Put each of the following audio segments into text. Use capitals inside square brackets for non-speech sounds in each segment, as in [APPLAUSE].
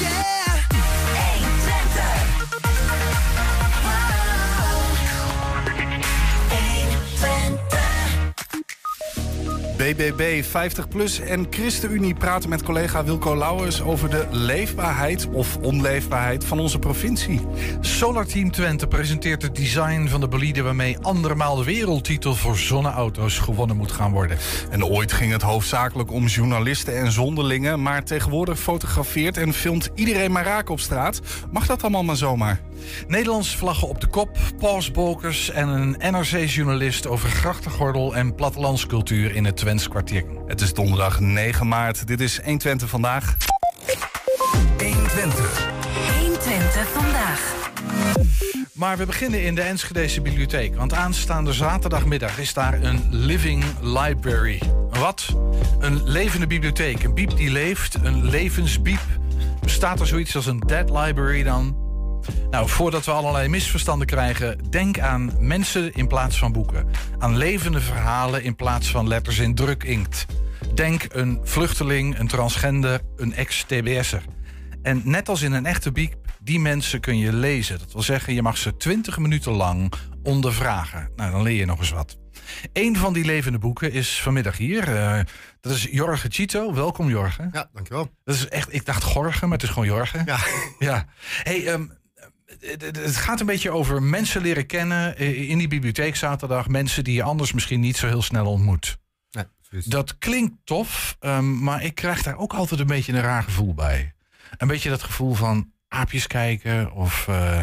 yeah. BBB 50PLUS en ChristenUnie praten met collega Wilco Lauwers... over de leefbaarheid of onleefbaarheid van onze provincie. Solar Team Twente presenteert het design van de bolide... waarmee andermaal de wereldtitel voor zonneauto's gewonnen moet gaan worden. En ooit ging het hoofdzakelijk om journalisten en zonderlingen... maar tegenwoordig fotografeert en filmt iedereen maar raak op straat. Mag dat allemaal maar zomaar? Nederlands vlaggen op de kop, pausbolkers en een NRC-journalist over grachtengordel en plattelandscultuur in het Twents kwartier. Het is donderdag 9 maart. Dit is 120 vandaag. 120. 120 vandaag. Maar we beginnen in de Enschedese bibliotheek. Want aanstaande zaterdagmiddag is daar een living library. Wat? Een levende bibliotheek. Een biep die leeft, een levensbiep. Bestaat er zoiets als een dead library dan? Nou, voordat we allerlei misverstanden krijgen, denk aan mensen in plaats van boeken. Aan levende verhalen in plaats van letters in druk inkt. Denk een vluchteling, een transgender, een ex-TBS'er. En net als in een echte biep, die mensen kun je lezen. Dat wil zeggen, je mag ze 20 minuten lang ondervragen. Nou, dan leer je nog eens wat. Een van die levende boeken is vanmiddag hier. Uh, dat is Jorge Chito. Welkom, Jorge. Ja, dankjewel. Dat is echt, ik dacht Gorge, maar het is gewoon Jorge. Ja. ja. Hey, um, het gaat een beetje over mensen leren kennen in die bibliotheek zaterdag. Mensen die je anders misschien niet zo heel snel ontmoet. dat klinkt tof, um, maar ik krijg daar ook altijd een beetje een raar gevoel bij. Een beetje dat gevoel van aapjes kijken of... Uh,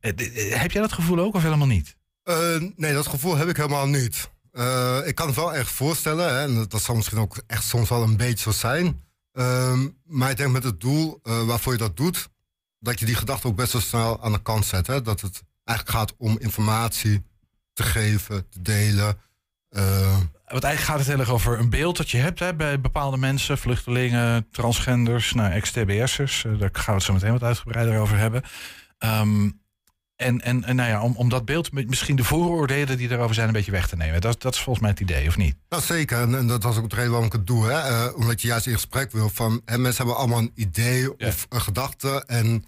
heb jij dat gevoel ook of helemaal niet? Uh, nee, dat gevoel heb ik helemaal niet. Uh, ik kan het wel echt voorstellen, hè, en dat zal misschien ook echt soms wel een beetje zo zijn. Uh, maar ik denk met het doel waarvoor je dat doet, dat je die gedachte ook best wel snel aan de kant zet. Hè? Dat het eigenlijk gaat om informatie te geven, te delen. Uh... Want eigenlijk gaat het heel erg over een beeld dat je hebt hè, bij bepaalde mensen, vluchtelingen, transgenders, nou, ex-TBS'ers. Uh, daar gaan we het zo meteen wat uitgebreider over hebben. Um, en, en, en nou ja, om, om dat beeld, misschien de vooroordelen die erover zijn, een beetje weg te nemen. Dat, dat is volgens mij het idee, of niet? Nou, zeker. En, dat was ook het reden waarom ik het doe. Hè? Uh, omdat je juist in gesprek wil van... Hè, mensen hebben allemaal een idee of een gedachte. En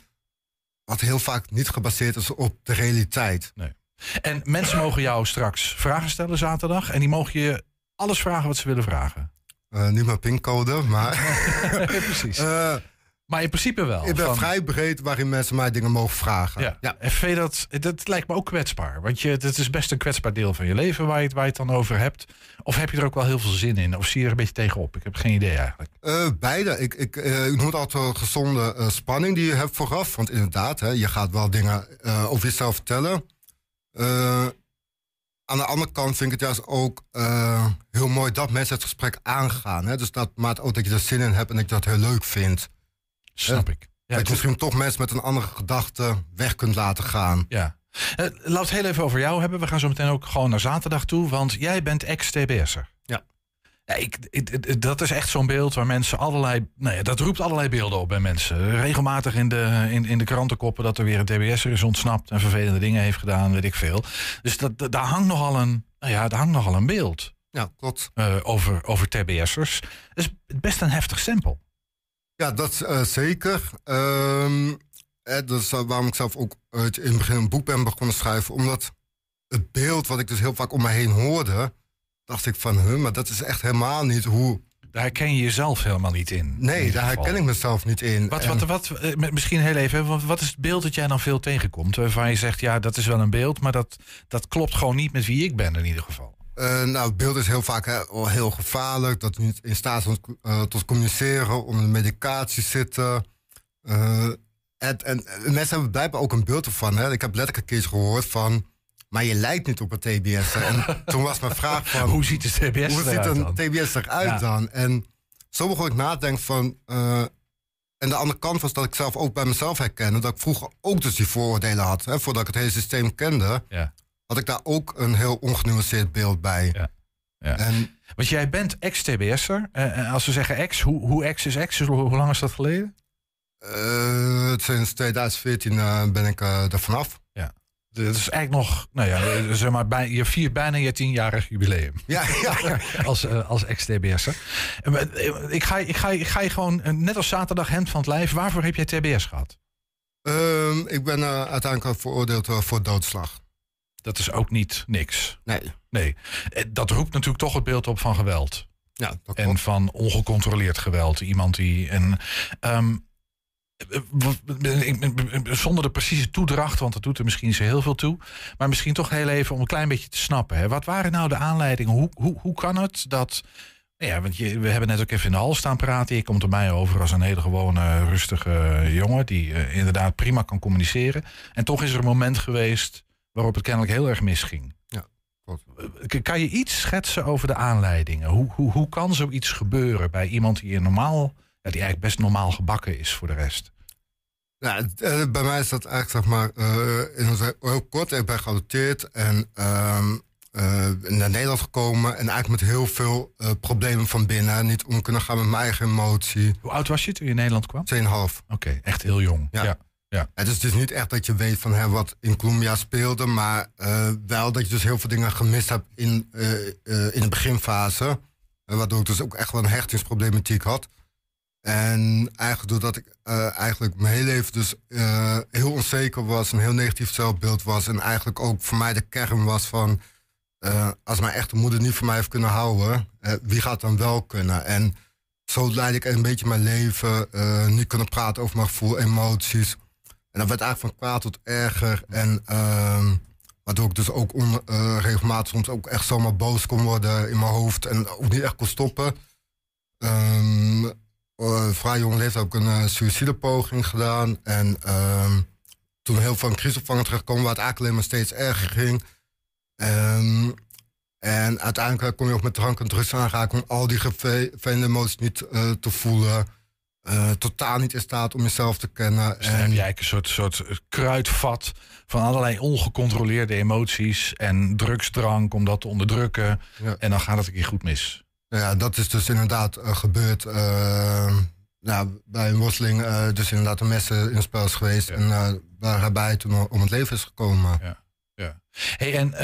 wat heel vaak niet gebaseerd is op de realiteit. Nee. En mensen mogen jou straks vragen stellen zaterdag. En die mogen je alles vragen wat ze willen vragen. Uh, niet mijn pincode, maar... [LAUGHS] Precies. Uh, [LAUGHS] maar in principe wel. Ik ben van... vrij breed waarin mensen mij dingen mogen vragen. Ja. ja. En vind dat, dat lijkt me ook kwetsbaar. Want je, het is best een kwetsbaar deel van je leven waar je, het, waar je het dan over hebt. Of heb je er ook wel heel veel zin in? Of zie je er een beetje tegenop? Ik heb geen idee eigenlijk. Uh, beide. Ik, ik, uh, ik noem het altijd een gezonde uh, spanning die je hebt vooraf. Want inderdaad, hè, je gaat wel dingen over jezelf vertellen. aan de andere kant vind ik het juist ook heel mooi dat mensen het gesprek aangaan. Hè? Dus dat maakt ook dat je er zin in hebt en dat je dat heel leuk vindt. Snap ik. Ja, dat je misschien toch mensen met een andere gedachte weg kunt laten gaan. Ja. Uh, we het heel even over jou hebben. We gaan zo meteen ook gewoon naar zaterdag toe, want jij bent ex-TBS'er. Ja. ja ik, ik, dat is echt zo'n beeld waar mensen allerlei. Nou ja, dat roept allerlei beelden op bij mensen. Regelmatig in de, in, in de krantenkoppen dat er weer een TBS'er is ontsnapt en vervelende dingen heeft gedaan, weet ik veel. Dus dat, dat daar hangt nogal een. Nou ja, daar hangt nogal een beeld. Ja, klopt. Uh, over, over TBS'ers. Dat is best een heftig stempel. Ja, dat uh, zeker. Um, dat is waarom ik zelf ook in het begin een boek ben begonnen schrijven. Omdat het beeld wat ik dus heel vaak om me heen hoorde, dacht ik van, huh, maar dat is echt helemaal niet hoe. Daar herken je jezelf helemaal niet in. Nee, daar herken ik mezelf niet in. Wat, wat, wat, eh, misschien heel even, wat, wat is het beeld dat jij dan veel tegenkomt? Waarvan je zegt, ja, dat is wel een beeld, maar dat, dat klopt gewoon niet met wie ik ben in ieder geval. Uh, nou, het beeld is heel vaak heel, heel gevaarlijk. Dat we niet in staat zijn uh, tot communiceren, onder medicatie zitten. Uh, en, en, mensen hebben blijkbaar ook een beeld ervan. Hè. Ik heb letterlijk een keer gehoord van... Maar je lijkt niet op een TBS. en [LAUGHS] toen was mijn vraag van... hoe ziet een TBS Hoe ziet een TBS eruit dan? En zo begon ik na te denken van... en de andere kant was dat ik zelf ook bij mezelf herkende... dat ik vroeger ook dus die vooroordelen had. Hè, voordat ik het hele systeem kende... Ja had ik daar ook een heel ongenuanceerd beeld bij. Ja. Ja. En, Want jij bent ex-TBS'er. Uh, als we zeggen ex, hoe, hoe ex is ex? Hoe, hoe lang is dat geleden? Uh, sinds 2014 uh, ben ik er vanaf. Ja. Dat is eigenlijk nog, nou ja, zeg maar, bij, je viert bijna je tienjarig jubileum. Ja, ja. [LAUGHS] als, als ex-TBS'er. Ik ga, ik, ga, ik ga je gewoon, eh, net als zaterdag, hand van het lijf. Waarvoor heb jij TBS gehad? Um, ik ben uiteindelijk veroordeeld voor doodslag. Dat is ook niet niks. Nee. Nee. Dat roept natuurlijk toch het beeld op van geweld. Ja, dat en van ongecontroleerd geweld. Iemand die. En, um, zonder de precieze toedracht, want dat doet er misschien zo heel veel toe. Maar misschien toch heel even om een klein beetje te snappen. Hè. Wat waren nou de aanleidingen? Hoe, hoe, hoe kan het dat. Ja, want je, we hebben net ook even in de hal staan praten. Je komt er mij over als een hele gewone, rustige jongen. die uh, inderdaad prima kan communiceren. En toch is er een moment geweest waarop het kennelijk heel erg misging. Ja, Kan je iets schetsen over de aanleidingen? Hoe, hoe, hoe kan zoiets gebeuren bij iemand die normaal ja, die eigenlijk best normaal gebakken is voor de rest. Ja, eh, bij mij is dat eigenlijk zeg maar uh, in heel kort. Ik ben geadopteerd en uh, uh, naar Nederland gekomen. En eigenlijk met heel veel problemen van binnen. Niet om kunnen gaan met mijn eigen emotie. Hoe oud was je toen je in Nederland kwam? 2,5. Oké, echt heel jong. Ja. ja. Ja. Het is dus niet echt dat je weet van hè, wat in Colombia speelde. Maar wel dat je dus heel veel dingen gemist hebt in, in de beginfase. waardoor ik dus ook echt wel een hechtingsproblematiek had. En eigenlijk doordat ik eigenlijk mijn hele leven dus heel onzeker was, een heel negatief zelfbeeld was. En eigenlijk ook voor mij de kern was van als mijn echte moeder niet voor mij heeft kunnen houden, wie gaat dan wel kunnen? En zo leid ik een beetje mijn leven, niet kunnen praten over mijn gevoel, emoties. En dat werd eigenlijk van kwaad tot erger. En ehm, waardoor ik dus ook on, regelmatig soms ook echt zomaar boos kon worden in mijn hoofd en ook niet echt kon stoppen. Um, uh, vrij jong leeftijd ik een uh, suïcidepoging gedaan. En uh, toen heel veel in crisisopvang terechtkwam, waar het eigenlijk alleen maar steeds erger ging. En uiteindelijk kon je ook met drank en drugs aanraken om al die vervelende emoties niet te voelen. Totaal niet in staat om jezelf te kennen. Dus en... heb jij een soort, soort kruidvat van allerlei ongecontroleerde emoties en drugsdrank om dat te onderdrukken. Ja. En dan gaat het een keer goed mis. Ja, dat is dus inderdaad uh, gebeurd. Uh, nou, bij een worsteling dus inderdaad een messen in het spel is geweest. Ja. En waarbij toen om het leven is gekomen. Ja. Ja. Hey, en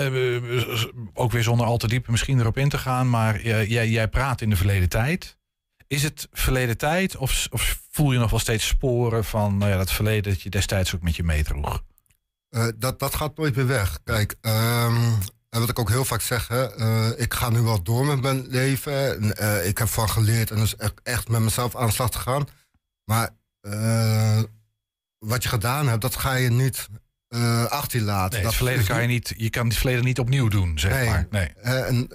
ook weer zonder al te diep misschien erop in te gaan, maar jij, jij praat in de verleden tijd. Is het verleden tijd of, of voel je nog wel steeds sporen van nou ja, dat verleden dat je destijds ook met je meedroeg? dat, dat gaat nooit meer weg. Kijk, um, en wat ik ook heel vaak zeg, hè, uh, ik ga nu wel door met mijn leven. Uh, ik heb van geleerd en dus echt met mezelf aan de slag te gaan. Maar uh, wat je gedaan hebt, dat ga je niet achter je laten. Nee, dat het verleden kan je niet, je kan het verleden niet opnieuw doen, zeg nee. maar. Nee. En,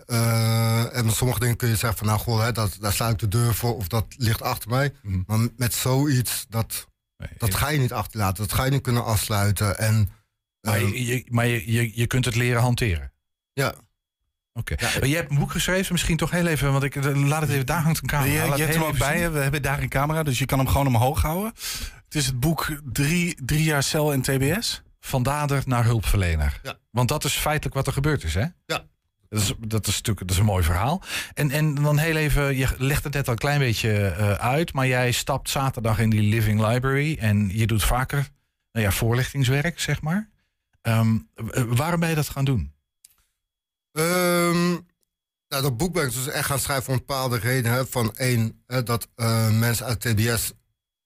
en met sommige dingen kun je zeggen van, nou goh, hè, dat, daar sluit ik de deur voor of dat ligt achter mij. Mm. Maar met zoiets, dat, nee, dat ga je niet achter laten. Dat ga je niet kunnen afsluiten. En, maar je, je, maar je, je, je kunt het leren hanteren. Ja. Oké. Okay. Ja, jij hebt een boek geschreven, misschien toch heel even, want ik laat het even, daar hangt een camera. Ja, je hebt hem ook bij je, we hebben daar een camera, dus je kan hem gewoon omhoog houden. Het is het boek Drie, drie jaar cel en TBS. Van dader naar hulpverlener. Ja. Want dat is feitelijk wat er gebeurd is, hè? Ja. Dat is, dat is natuurlijk dat is een mooi verhaal. En, en dan heel even, je legt het net al een klein beetje uh, uit, maar jij stapt zaterdag in die Living Library en je doet vaker nou ja, voorlichtingswerk, zeg maar. Um, waarom ben je dat gaan doen? Um, nou, dat boek ben ik dus echt gaan schrijven voor een bepaalde reden. Hè, van één, hè, dat uh, mensen uit TBS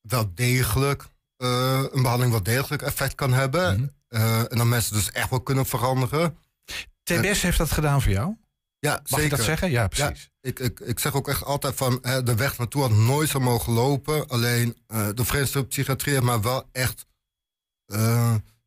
wel degelijk uh, een behandeling wel degelijk effect kan hebben. Mm -hmm. uh, en dan mensen dus echt wel kunnen veranderen. TBS heeft dat gedaan voor jou? Ja, Mag zeker. je dat zeggen? Ja, precies. Ja, ik, ik, ik zeg ook echt altijd van hè, de weg naartoe had nooit zo mogen lopen. Alleen de Verenigde Psychiatrie heeft maar wel echt.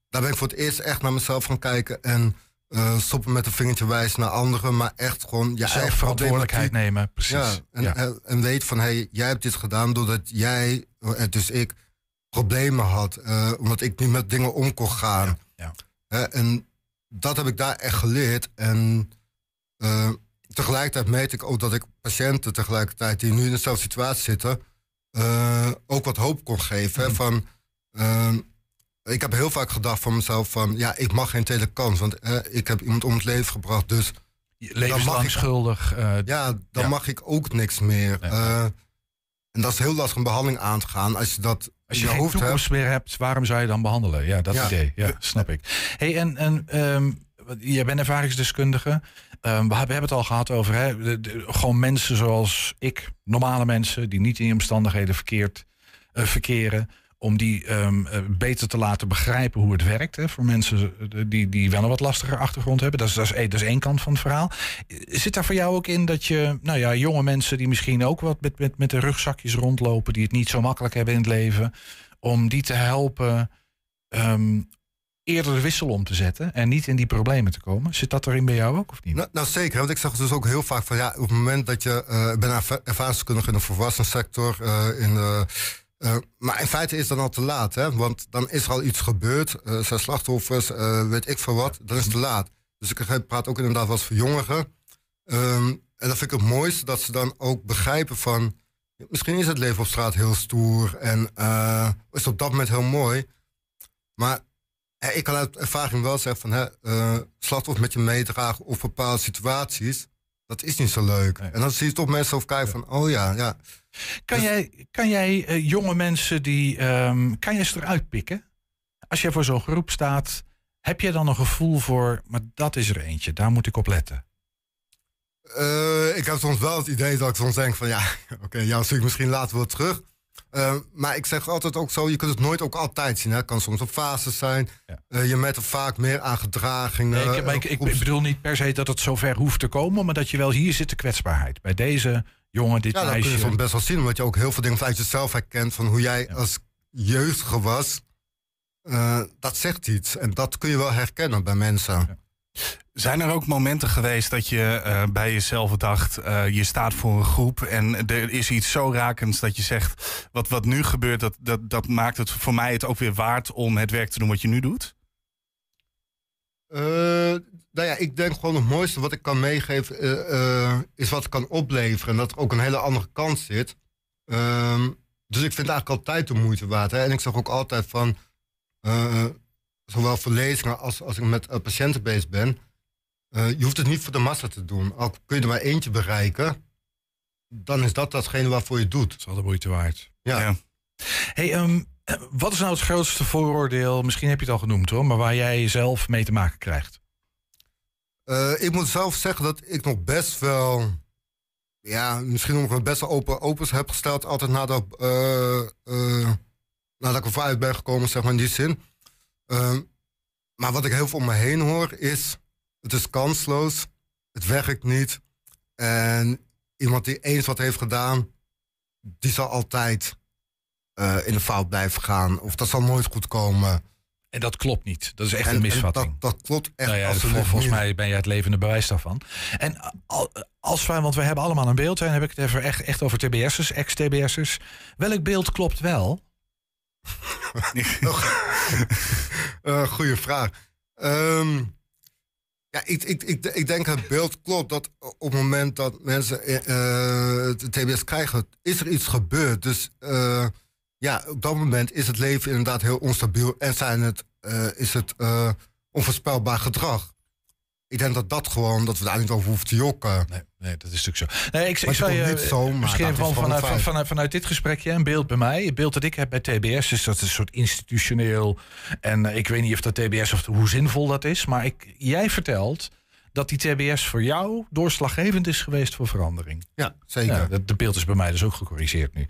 daar ben ik voor het eerst echt naar mezelf gaan kijken. En uh, stoppen met een vingertje wijzen naar anderen, maar echt gewoon je eigen verantwoordelijkheid nemen. Precies. Ja, en, ja. En, en, weet van hé, hey, jij hebt dit gedaan doordat jij, dus ik, problemen had. Uh, omdat ik niet met dingen om kon gaan. Ja, ja. en dat heb ik daar echt geleerd. En uh, tegelijkertijd meet ik ook dat ik patiënten tegelijkertijd die nu in dezelfde situatie zitten, ook wat hoop kon geven. Mm. Van ik heb heel vaak gedacht van mezelf van... ja, ik mag geen tweede kans, want eh, ik heb iemand om het leven gebracht. Dus Levenslang ik, schuldig. Ja, dan ja. mag ik ook niks meer. Nee. En dat is heel lastig om behandeling aan te gaan als je dat Als je geen hoofd hebt. toekomst meer hebt, waarom zou je dan behandelen? Ja, dat Ja. idee. Ja, snap ik. Hey, en, en ehm, jij bent ervaringsdeskundige. Ehm, we, hebben het al gehad over hè, de- de- gewoon mensen zoals ik, normale mensen die niet in omstandigheden verkeerd, eh, verkeren. Om die ehm, eh, beter te laten begrijpen hoe het werkt. Hè, voor mensen eh, die, die wel een wat lastiger achtergrond hebben. Dat is, dat, is, één- dat is één kant van het verhaal. Zit daar voor jou ook in dat je, nou ja, jonge mensen die misschien ook wat met, met, met de rugzakjes rondlopen, die het niet zo makkelijk hebben in het leven, om die te helpen ehm, eerder de wissel om te zetten en niet in die problemen te komen? Zit dat erin bij jou ook of niet? Nou, nou zeker, want ik zeg dus ook heel vaak van ja, op het moment dat je, eh, ik ben erva- ervaringskundige in de volwassensector, eh in de, eh, maar in feite is dan al te laat, hè? want dan is er al iets gebeurd, eh zijn slachtoffers, eh, weet ik veel wat, dan is het te laat. Dus ik praat ook inderdaad wat voor jongeren. Ehm, en dat vind ik het mooiste, dat ze dan ook begrijpen van, misschien is het leven op straat heel stoer en is het op dat moment heel mooi, maar ik kan uit ervaring wel zeggen van hè, slachtoffers met je meedragen of bepaalde situaties, dat is niet zo leuk. Nee. En dan zie je toch mensen over kijken van, oh ja, ja. Kan Dus- jij, kan jij eh, jonge mensen die. ehm, kan jij ze eruit pikken? Als jij voor zo'n groep staat, heb je dan een gevoel voor. Maar dat is er eentje, daar moet ik op letten. Eh, ik heb soms wel het idee dat ik soms denk van ja, [LAUGHS] oké, jou zie ik misschien later wel terug. Eh, maar ik zeg altijd ook zo, je kunt het nooit ook altijd zien. Hè. Het kan soms op fases zijn. Ja. Eh, je met er vaak meer aan gedragingen. Nee, ik, maar ik, eh, ik, bedoel niet per se dat het zover hoeft te komen, maar dat je wel hier zit de kwetsbaarheid. Bij deze jongen, dit Ja, dat kun je meisje. soms best wel zien, omdat je ook heel veel dingen vanuit jezelf herkent van hoe jij als jeugdige was. Dat zegt iets en dat kun je wel herkennen bij mensen. Zijn er ook momenten geweest dat je eh, bij jezelf dacht, eh, je staat voor een groep en er is iets zo rakends dat je zegt, wat, wat nu gebeurt, dat, dat, dat maakt het voor mij het ook weer waard om het werk te doen wat je nu doet? Eh, nou ja, ik denk gewoon het mooiste wat ik kan meegeven is wat ik kan opleveren. En dat er ook een hele andere kant zit. Ehm, dus ik vind het eigenlijk altijd de moeite waard. Hè? En ik zeg ook altijd van, zowel voor lezingen als als ik met eh, patiënten bezig ben. eh, je hoeft het niet voor de massa te doen. Al kun je er maar eentje bereiken, dan is dat datgene waarvoor je het doet. Dat is wel de moeite waard. Ja. Ja. Hey, ehm, eh, wat is nou het grootste vooroordeel, misschien heb je het al genoemd hoor, maar waar jij zelf mee te maken krijgt? Eh, ik moet zelf zeggen dat ik nog best wel. Ja, misschien nog wel best wel open opens heb gesteld. Altijd nadat, nadat ik ervoor uit ben gekomen, zeg maar in die zin. Ehm, maar wat ik heel veel om me heen hoor is. Het is kansloos. Het werkt niet. En iemand die eens wat heeft gedaan. die zal altijd eh, in de fout blijven gaan. Of dat zal nooit goed komen. En dat klopt niet. Dat is echt En- een en misvatting. dat, dat klopt echt. Nou ja, absoluut vol- volgens niet. mij ben jij het levende bewijs daarvan. En al- als wij, want we hebben allemaal een beeld, dan heb ik het even echt, echt over TBS'ers, ex-TBS'ers. Welk beeld klopt wel? Eh goeie vraag. Ehm, ja, ik, ik, ik, ik denk het beeld klopt dat op het moment dat mensen eh, eh, de TBS krijgen, is er iets gebeurd. Dus eh, ja, op dat moment is het leven inderdaad heel onstabiel en zijn het, eh, is het eh, onvoorspelbaar gedrag. Ik denk dat dat gewoon, dat we daar niet over hoeven te jokken. Nee, nee dat is natuurlijk zo. Nee, ik, ik zou je niet zomaar, misschien dat is van, vanuit, feit. vanuit, vanuit dit gesprekje een beeld bij mij. Het beeld dat ik heb bij TBS is dat het een soort institutioneel. En eh, ik weet niet of dat TBS of hoe zinvol dat is. Maar ik, jij vertelt dat die TBS voor jou doorslaggevend is geweest voor verandering. Ja, zeker. Ja, dat- de beeld is bij mij dus ook gecorrigeerd nu.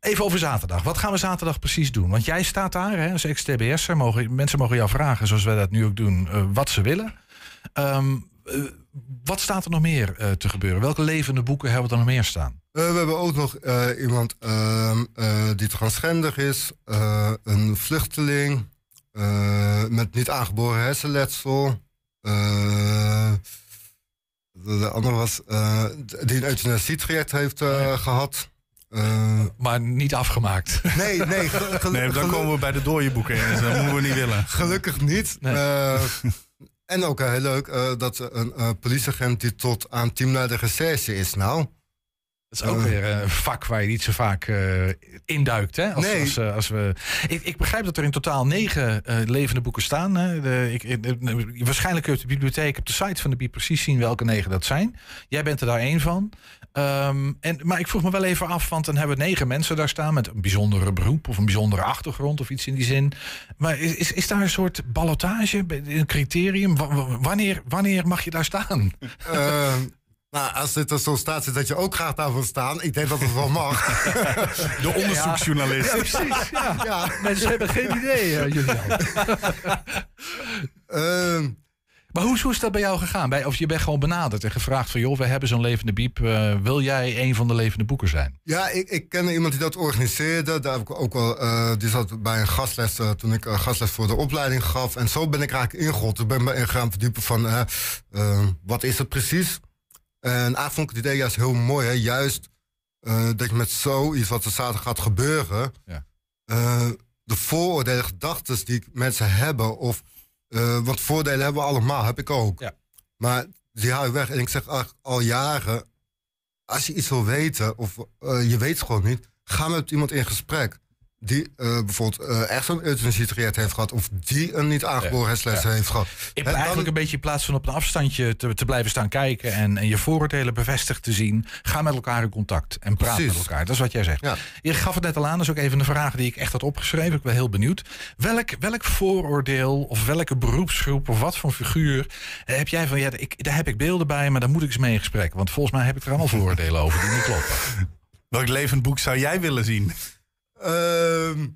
Even over zaterdag. Wat gaan we zaterdag precies doen? Want jij staat daar hè, als ex-TBS'er. Mogen, mensen mogen jou vragen, zoals wij dat nu ook doen, eh, wat ze willen. Ehm, eh, wat staat er nog meer eh, te gebeuren? Welke levende boeken hebben we er nog meer staan? Eh, we hebben ook nog eh, iemand ehm, eh, die transgender is, eh, een vluchteling eh, met niet aangeboren hersenletsel. Eh, de, de andere was eh, die een euthanasietraject heeft eh, gehad. Eh, Maar niet afgemaakt. nee, nee, [LAUGHS] dan komen we bij de dode boeken in. Dus dat moeten we niet willen. gelukkig niet. Nee. En ook eh, heel leuk eh, dat een eh, politieagent die tot aan teamleider recherche is nou. Dat is ook weer een vak waar je niet zo vaak uh, induikt. Hè? Als, Nee. als, als we, ik, ik begrijp dat er in totaal negen levende boeken staan. Hè? De, ik, de- waarschijnlijk kun je op de bibliotheek op de site van de Biep precies zien welke negen dat zijn. Jij bent er daar één van. Ehm, en, maar ik vroeg me wel even af, want dan hebben we negen mensen daar staan met een bijzondere beroep of een bijzondere achtergrond of iets in die zin. Maar is, is, is daar een soort ballotage, een criterium? Wa- wa- Wanneer, wanneer mag je daar staan? [LAUGHS] Eh, nou, als dit er zo staat, zit dat je ook graag daar wil staan. Ik denk dat het wel mag. [LAUGHS] De onderzoeksjournalist. precies. Ja. ja. Mensen hebben geen idee, Julian. Ehm, Maar hoe, hoe is dat bij jou gegaan? Bij, of je bent gewoon benaderd en gevraagd van... joh, we hebben zo'n levende biep. eh, wil jij een van de levende boeken zijn? Ja, ik, ik ken iemand die dat organiseerde. Daar heb ik ook wel, eh, die zat bij een gastles eh, toen ik gastles voor de opleiding gaf. En zo ben ik eigenlijk ingerold. Ik ben me gaan verdiepen van wat is het precies. En eigenlijk vond ik het idee juist heel mooi. Hè? Juist dat je met zoiets wat er zaterdag gaat gebeuren... Ja. de vooroordelen, gedachten die mensen hebben... of eh, want voordelen hebben we allemaal, heb ik ook. Ja. Maar die hou je weg. En ik zeg al jaren als je iets wil weten of eh, je weet het gewoon niet, ga met iemand in gesprek. Die eh, bijvoorbeeld eh, echt zo'n euthanasietraject heeft gehad. Of die een niet aangeboren hersenletsel heeft gehad. Ik Hè, eigenlijk dan- een beetje in plaats van op een afstandje te, te blijven staan kijken... En, en je vooroordelen bevestigd te zien... ga met elkaar in contact en praat Precies. met elkaar. Dat is wat jij zegt. Ja. Je gaf het net al aan, dat is ook even een vraag die ik echt had opgeschreven. Ik ben heel benieuwd. Welk, welk vooroordeel of welke beroepsgroep of wat voor figuur eh, heb jij van... Ja, ik, daar heb ik beelden bij, maar daar moet ik eens mee in gesprek. Want volgens mij heb ik er allemaal vooroordelen over die niet kloppen. [LAUGHS] Welk levend boek zou jij willen zien? Ehm,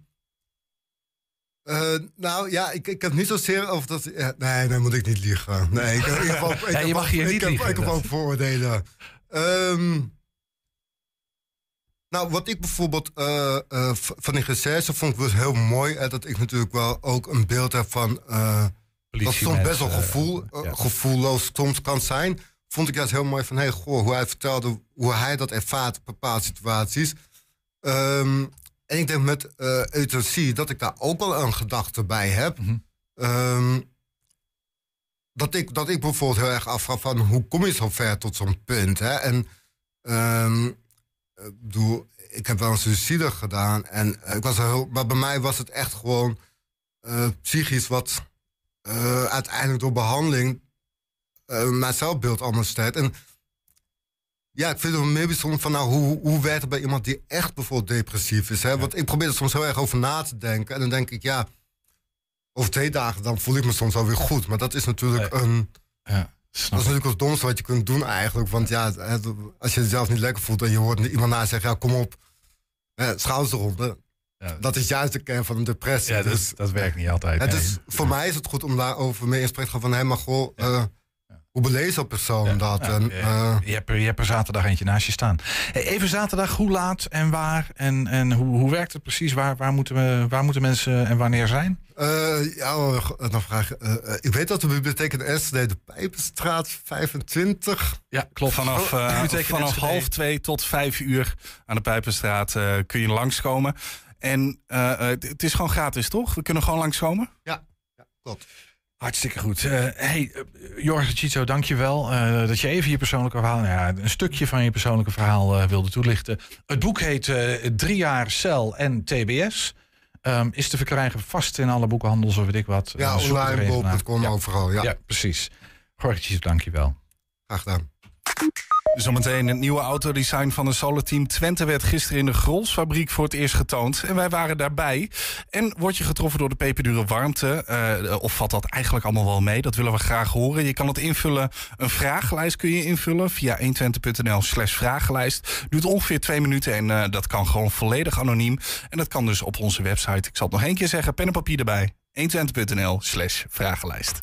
eh, nou ja, ik, ik heb niet zozeer over dat. ja, nee, nee, moet ik niet liegen. Nee, ik, ik heb ook, ik [LAUGHS] Ja, je mag hier niet heb, liegen, Ik heb ook vooroordelen. Ehm, nou, wat ik bijvoorbeeld eh, eh, v- van die recherche vond ik dus heel mooi. Hè, dat ik natuurlijk wel ook een beeld heb van. eh, dat soms best wel gevoel, eh, eh, ja. gevoelloos soms kan zijn. Vond ik juist heel mooi van, hey, goh, hoe hij vertelde hoe hij dat ervaart in bepaalde situaties. Ehm, en ik denk met eh euthanasie dat ik daar ook wel een gedachte bij heb. Mhm. Ehm, dat, ik, dat ik bijvoorbeeld heel erg afvraag van hoe kom je zo ver tot zo'n punt. Hè? En ehm, ik bedoel, ik heb wel een suicide gedaan. En eh, ik was heel, maar bij mij was het echt gewoon eh, psychisch wat eh, uiteindelijk door behandeling eh, mijn zelfbeeld anders. En ja, ik vind het meer bijzonder van nou, hoe, hoe werkt het bij iemand die echt bijvoorbeeld depressief is. Hè? Want ik probeer er soms heel erg over na te denken. En dan denk ik, ja, over twee dagen dan voel ik me soms alweer goed. Maar dat is natuurlijk Nee. een. Ja, Dat is natuurlijk het domste wat je kunt doen eigenlijk. Want ja, het- als je jezelf niet lekker voelt en je hoort iemand na zeggen, ja, kom op, schouders eronder. Ja. Dat is juist de kern van een depressie. Ja, dat, dus, dat werkt niet altijd. nee. dus voor mij is het goed om daarover mee in gesprek te gaan van, hé, maar goh, eh, hoe beleeft zo'n persoon dat? Ja, en, eh, eh, je, hebt er, je hebt er zaterdag eentje naast je staan. Hey, Even zaterdag, hoe laat en waar? En, en hoe, hoe werkt het precies? Waar, waar, moeten we, waar moeten mensen en wanneer zijn? Eh, ja, oh, dan vraag ik. eh, eh, ik weet dat de bibliotheek in Enschede de Pijpenstraat 25. Ja, klopt. Vanaf, Oh, eh, vanaf half twee tot vijf uur aan de Pijpenstraat eh, kun je langskomen. En eh, eh, het het is gewoon gratis, toch? We kunnen gewoon langskomen. Ja, ja klopt. Hartstikke goed. Eh hey, uh, Jorge Chico, dank je wel eh, dat je even je persoonlijke verhaal, nou ja, een stukje van je persoonlijke verhaal wilde toelichten. Het boek heet Drie jaar cel en TBS. Ehm, is te verkrijgen vast in alle boekhandels of weet ik wat. Ja, online, bol.com, Ja, overal. Ja, ja, precies. Jorge je wel. graag gedaan. Zometeen het nieuwe autodesign van de Solar Team Twente werd gisteren in de Grolsfabriek voor het eerst getoond. En wij waren daarbij. En word je getroffen door de peperdure warmte? eh, of valt dat eigenlijk allemaal wel mee? Dat willen we graag horen. Je kan het invullen. Een vragenlijst kun je invullen via 120.nl slash vragenlijst. Duurt ongeveer twee minuten en eh, dat kan gewoon volledig anoniem. En dat kan dus op onze website. Ik zal het nog één keer zeggen. Pen en papier erbij. 120.nl slash vragenlijst.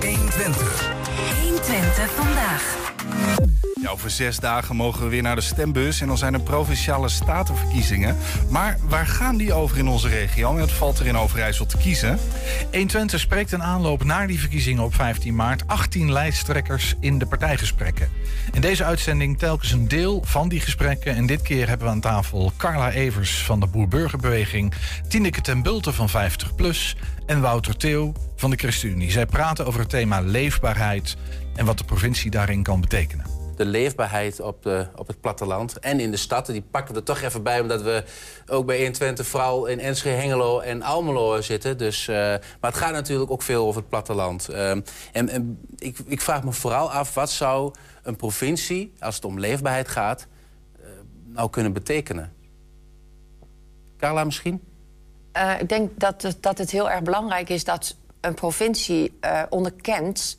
120. 120 vandaag. Over zes dagen mogen we weer naar de stembus en dan zijn er provinciale statenverkiezingen. Maar waar gaan die over in onze regio? En het valt er in Overijssel te kiezen. 120 spreekt een aanloop naar die verkiezingen op 15 maart 18 lijsttrekkers in de partijgesprekken. In deze uitzending telkens een deel van die gesprekken. En dit keer hebben we aan tafel Carla Evers van de Boer-Burgerbeweging, Tineke ten Bulte van 50PLUS en Wouter Theo van de ChristenUnie. Zij praten over het thema leefbaarheid en wat de provincie daarin kan betekenen. De leefbaarheid op, de, op het platteland en in de stad. Die pakken we er toch even bij, omdat we ook bij 120 vooral in Enschede, Hengelo en Almelo zitten. Dus, maar het gaat natuurlijk ook veel over het platteland. Ehm, en, en ik, ik vraag me vooral af, wat zou een provincie, als het om leefbaarheid gaat, nou kunnen betekenen? Carla misschien? Uh, ik denk dat het, dat het heel erg belangrijk is dat een provincie onderkent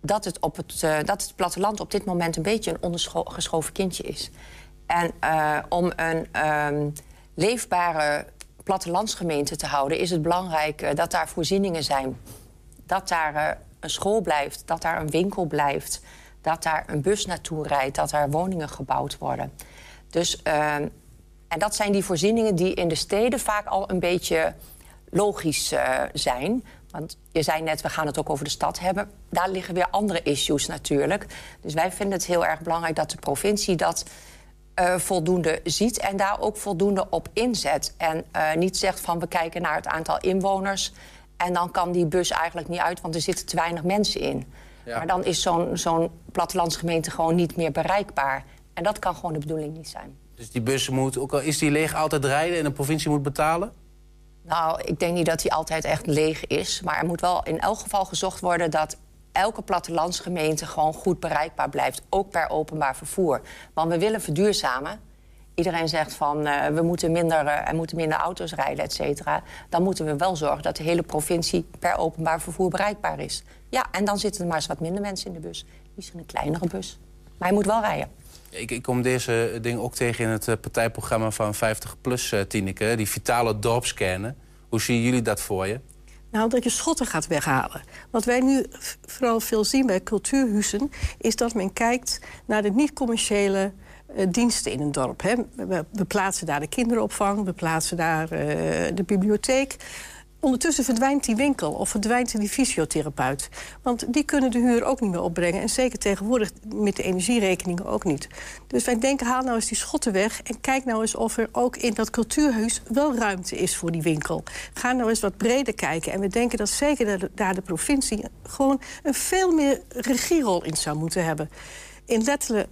dat het, op het, uh, dat het platteland op dit moment een beetje een ondergeschoven kindje is. En om een um, leefbare plattelandsgemeente te houden, is het belangrijk dat daar voorzieningen zijn. Dat daar een school blijft, dat daar een winkel blijft, dat daar een bus naartoe rijdt, dat daar woningen gebouwd worden. Dus, uh, en dat zijn die voorzieningen die in de steden vaak al een beetje logisch zijn. Want je zei net, we gaan het ook over de stad hebben. Daar liggen weer andere issues natuurlijk. Dus wij vinden het heel erg belangrijk dat de provincie dat uh, voldoende ziet en daar ook voldoende op inzet. En uh, niet zegt van we kijken naar het aantal inwoners en dan kan die bus eigenlijk niet uit, want er zitten te weinig mensen in. Ja. Maar dan is zo'n zo'n plattelandsgemeente gewoon niet meer bereikbaar. En dat kan gewoon de bedoeling niet zijn. Dus die bus moet, ook al is die leeg, altijd rijden en de provincie moet betalen? Nou, ik denk niet dat die altijd echt leeg is. Maar er moet wel in elk geval gezocht worden dat elke plattelandsgemeente gewoon goed bereikbaar blijft. Ook per openbaar vervoer. Want we willen verduurzamen. Iedereen zegt van uh, we moeten minder, uh, er moeten minder auto's rijden, et cetera. Dan moeten we wel zorgen dat de hele provincie per openbaar vervoer bereikbaar is. Ja, en dan zitten er maar eens wat minder mensen in de bus. Misschien een kleinere bus. Maar hij moet wel rijden. Ik, ik, kom deze dingen ook tegen in het uh, partijprogramma van 50PLUS, uh, Tineke. Die vitale dorpskernen. Hoe zien jullie dat voor je? Nou, dat je schotten gaat weghalen. Wat wij nu vooral veel zien bij cultuurhuizen... is dat men kijkt naar de niet-commerciële uh, diensten in een dorp. Hè. We, we, plaatsen daar de kinderopvang, we plaatsen daar de bibliotheek... Ondertussen verdwijnt die winkel of verdwijnt die fysiotherapeut. Want die kunnen de huur ook niet meer opbrengen. En zeker tegenwoordig met de energierekeningen ook niet. Dus wij denken, haal nou eens die schotten weg... en kijk nou eens of er ook in dat cultuurhuis wel ruimte is voor die winkel. Ga nou eens wat breder kijken. En we denken dat zeker daar de provincie... gewoon een veel meer regierol in zou moeten hebben. In letterlijk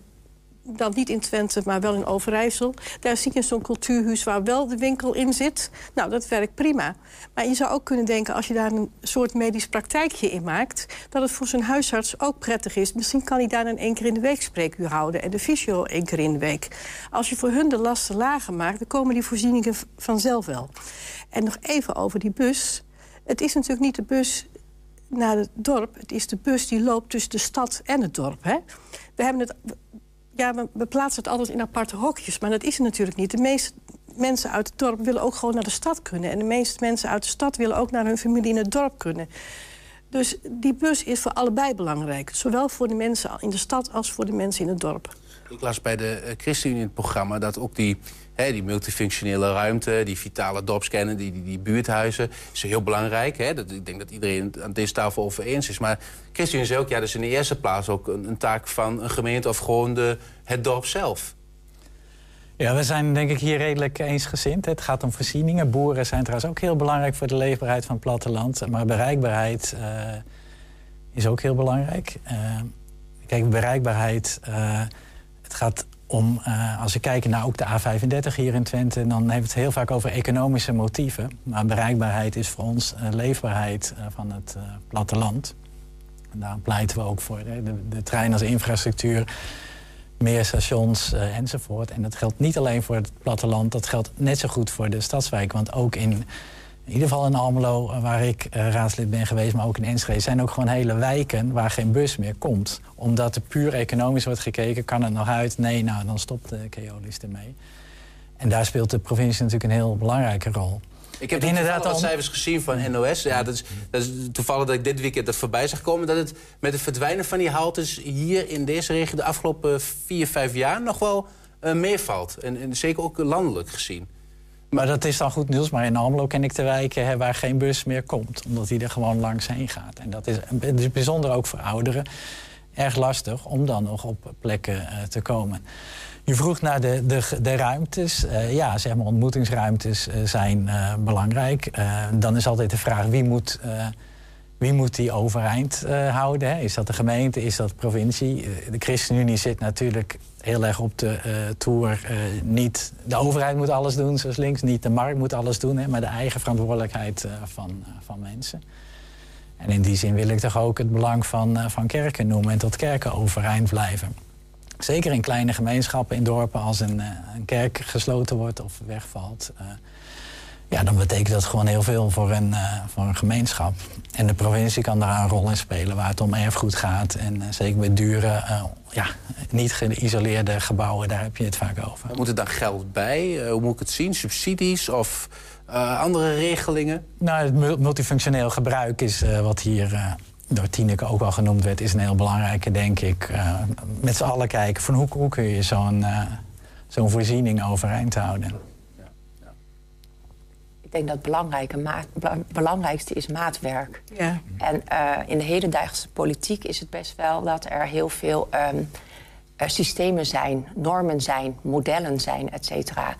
dan niet in Twente, maar wel in Overijssel. Daar zie je zo'n cultuurhuis waar wel de winkel in zit. Nou, dat werkt prima. Maar je zou ook kunnen denken, als je daar een soort medisch praktijkje in maakt... dat het voor zijn huisarts ook prettig is. Misschien kan hij daar een één keer in de week spreekuur houden... en de fysio één keer in de week. Als je voor hun de lasten lager maakt, dan komen die voorzieningen vanzelf wel. En nog even over die bus. Het is natuurlijk niet de bus naar het dorp. Het is de bus die loopt tussen de stad en het dorp. Hè? We hebben het ja, we, plaatsen het altijd in aparte hokjes, maar dat is het natuurlijk niet. De meeste mensen uit het dorp willen ook gewoon naar de stad kunnen. En de meeste mensen uit de stad willen ook naar hun familie in het dorp kunnen. Dus die bus is voor allebei belangrijk. Zowel voor de mensen in de stad als voor de mensen in het dorp. Ik las bij de eh, ChristenUnie in het programma dat ook die, die multifunctionele ruimte, die vitale dorpskennen, die, die, die buurthuizen, is heel belangrijk. Dat, ik denk dat iedereen aan deze tafel over eens is. Maar ChristenUnie zei ook, ja, dat is in de eerste plaats ook een, een taak van een gemeente of gewoon de, het dorp zelf. Ja, we zijn denk ik hier redelijk eensgezind. Het gaat om voorzieningen. Boeren zijn trouwens ook heel belangrijk voor de leefbaarheid van het platteland. Maar bereikbaarheid uh, is ook heel belangrijk. Uh, kijk, bereikbaarheid het gaat om, uh, als we kijken naar ook de A35 hier in Twente... dan heeft het heel vaak over economische motieven. Maar bereikbaarheid is voor ons uh, leefbaarheid uh, van het platteland. En daar pleiten we ook voor. De, de, trein als infrastructuur, meer stations enzovoort. En dat geldt niet alleen voor het platteland... dat geldt net zo goed voor de stadswijk. Want ook in in ieder geval in Almelo, eh, waar ik uh, raadslid ben geweest, maar ook in Enschede... zijn ook gewoon hele wijken waar geen bus meer komt. Omdat er puur economisch wordt gekeken, kan het nog uit? Nee, nou, dan stopt de Keolis ermee. En daar speelt de provincie natuurlijk een heel belangrijke rol. Ik heb inderdaad al cijfers gezien van NOS. Ja, dat is, dat is toevallig dat ik dit weekend er voorbij zag komen... dat het met het verdwijnen van die haltes hier in deze regio... de afgelopen vier, vijf jaar nog wel uh, meevalt. En, en zeker ook landelijk gezien. Maar dat is dan goed nieuws. Maar in Almelo ken ik de wijken waar geen bus meer komt. Omdat die er gewoon langs heen gaat. En dat is, bijzonder ook voor ouderen. Erg lastig om dan nog op plekken uh, te komen. Je vroeg naar de, de, de ruimtes. Uh, ja, zeg maar ontmoetingsruimtes uh, zijn belangrijk. dan is altijd de vraag wie moet wie moet die overeind houden? Hè? Is dat de gemeente, is dat de provincie? de ChristenUnie zit natuurlijk heel erg op de uh, toer. niet de overheid moet alles doen, zoals links. Niet de markt moet alles doen, hè, maar de eigen verantwoordelijkheid van, van mensen. En in die zin wil ik toch ook het belang van, van kerken noemen... en dat kerken overeind blijven. Zeker in kleine gemeenschappen, in dorpen, als een, een kerk gesloten wordt of wegvalt ja, dan betekent dat gewoon heel veel voor een, uh, voor een gemeenschap. En de provincie kan daar een rol in spelen waar het om erfgoed gaat. En uh, zeker met dure, uh, ja, niet geïsoleerde gebouwen, daar heb je het vaak over. Moet er dan geld bij? hoe moet ik het zien? Subsidies of andere regelingen? Nou, het multifunctioneel gebruik is wat hier door Tineke ook al genoemd werd, is een heel belangrijke, denk ik. met z'n allen kijken van hoe, hoe kun je zo'n zo'n voorziening overeind houden denk dat het belangrijke belangrijkste is maatwerk. Ja. En uh, in de hedendaagse politiek is het best wel dat er heel veel um, systemen zijn, normen zijn, modellen zijn, et cetera.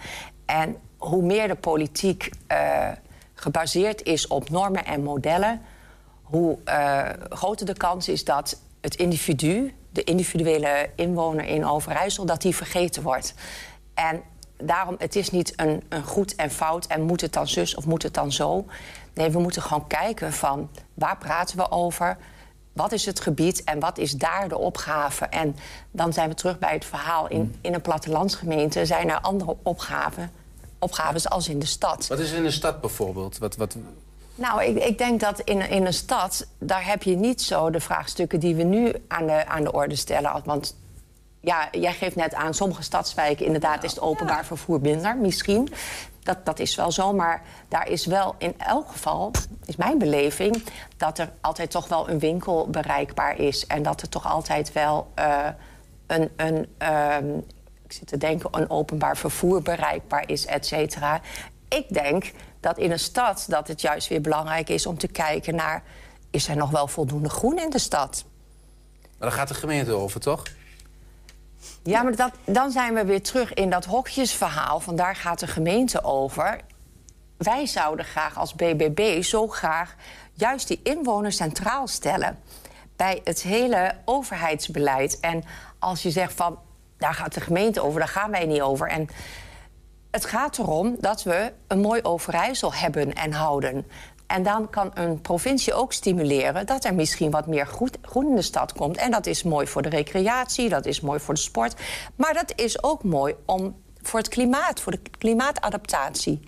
En hoe meer de politiek uh, gebaseerd is op normen en modellen, hoe groter de kans is dat het individu, de individuele inwoner in Overijssel, dat die vergeten wordt. En daarom, het is niet een, een goed en fout en moet het dan zus of moet het dan zo. Nee, we moeten gewoon kijken van waar praten we over? Wat is het gebied en wat is daar de opgave? En dan zijn we terug bij het verhaal. In, hmm. in een plattelandsgemeente zijn er andere opgaven, opgaves als in de stad. Wat is in de stad bijvoorbeeld? Wat, wat... Nou, ik, ik denk dat in, in een stad, daar heb je niet zo de vraagstukken die we nu aan de, aan de orde stellen. Want ja, jij geeft net aan, sommige stadswijken inderdaad is het openbaar vervoer minder, misschien. Dat, dat is wel zo, maar daar is wel in elk geval, is mijn beleving, dat er altijd toch wel een winkel bereikbaar is. En dat er toch altijd wel uh, een, een uh, ik zit te denken, een openbaar vervoer bereikbaar is, et cetera. Ik denk dat in een stad dat het juist weer belangrijk is om te kijken naar, is er nog wel voldoende groen in de stad? Maar daar gaat de gemeente over, toch? Ja, maar dan zijn we weer terug in dat hokjesverhaal. Van daar gaat de gemeente over. Wij zouden graag als BBB zo graag juist die inwoners centraal stellen. Bij het hele overheidsbeleid. En als je zegt van, daar gaat de gemeente over, daar gaan wij niet over. En het gaat erom dat we een mooi Overijssel hebben en houden. En dan kan een provincie ook stimuleren dat er misschien wat meer groen in de stad komt. En dat is mooi voor de recreatie, dat is mooi voor de sport. Maar dat is ook mooi om, voor het klimaat, voor de klimaatadaptatie.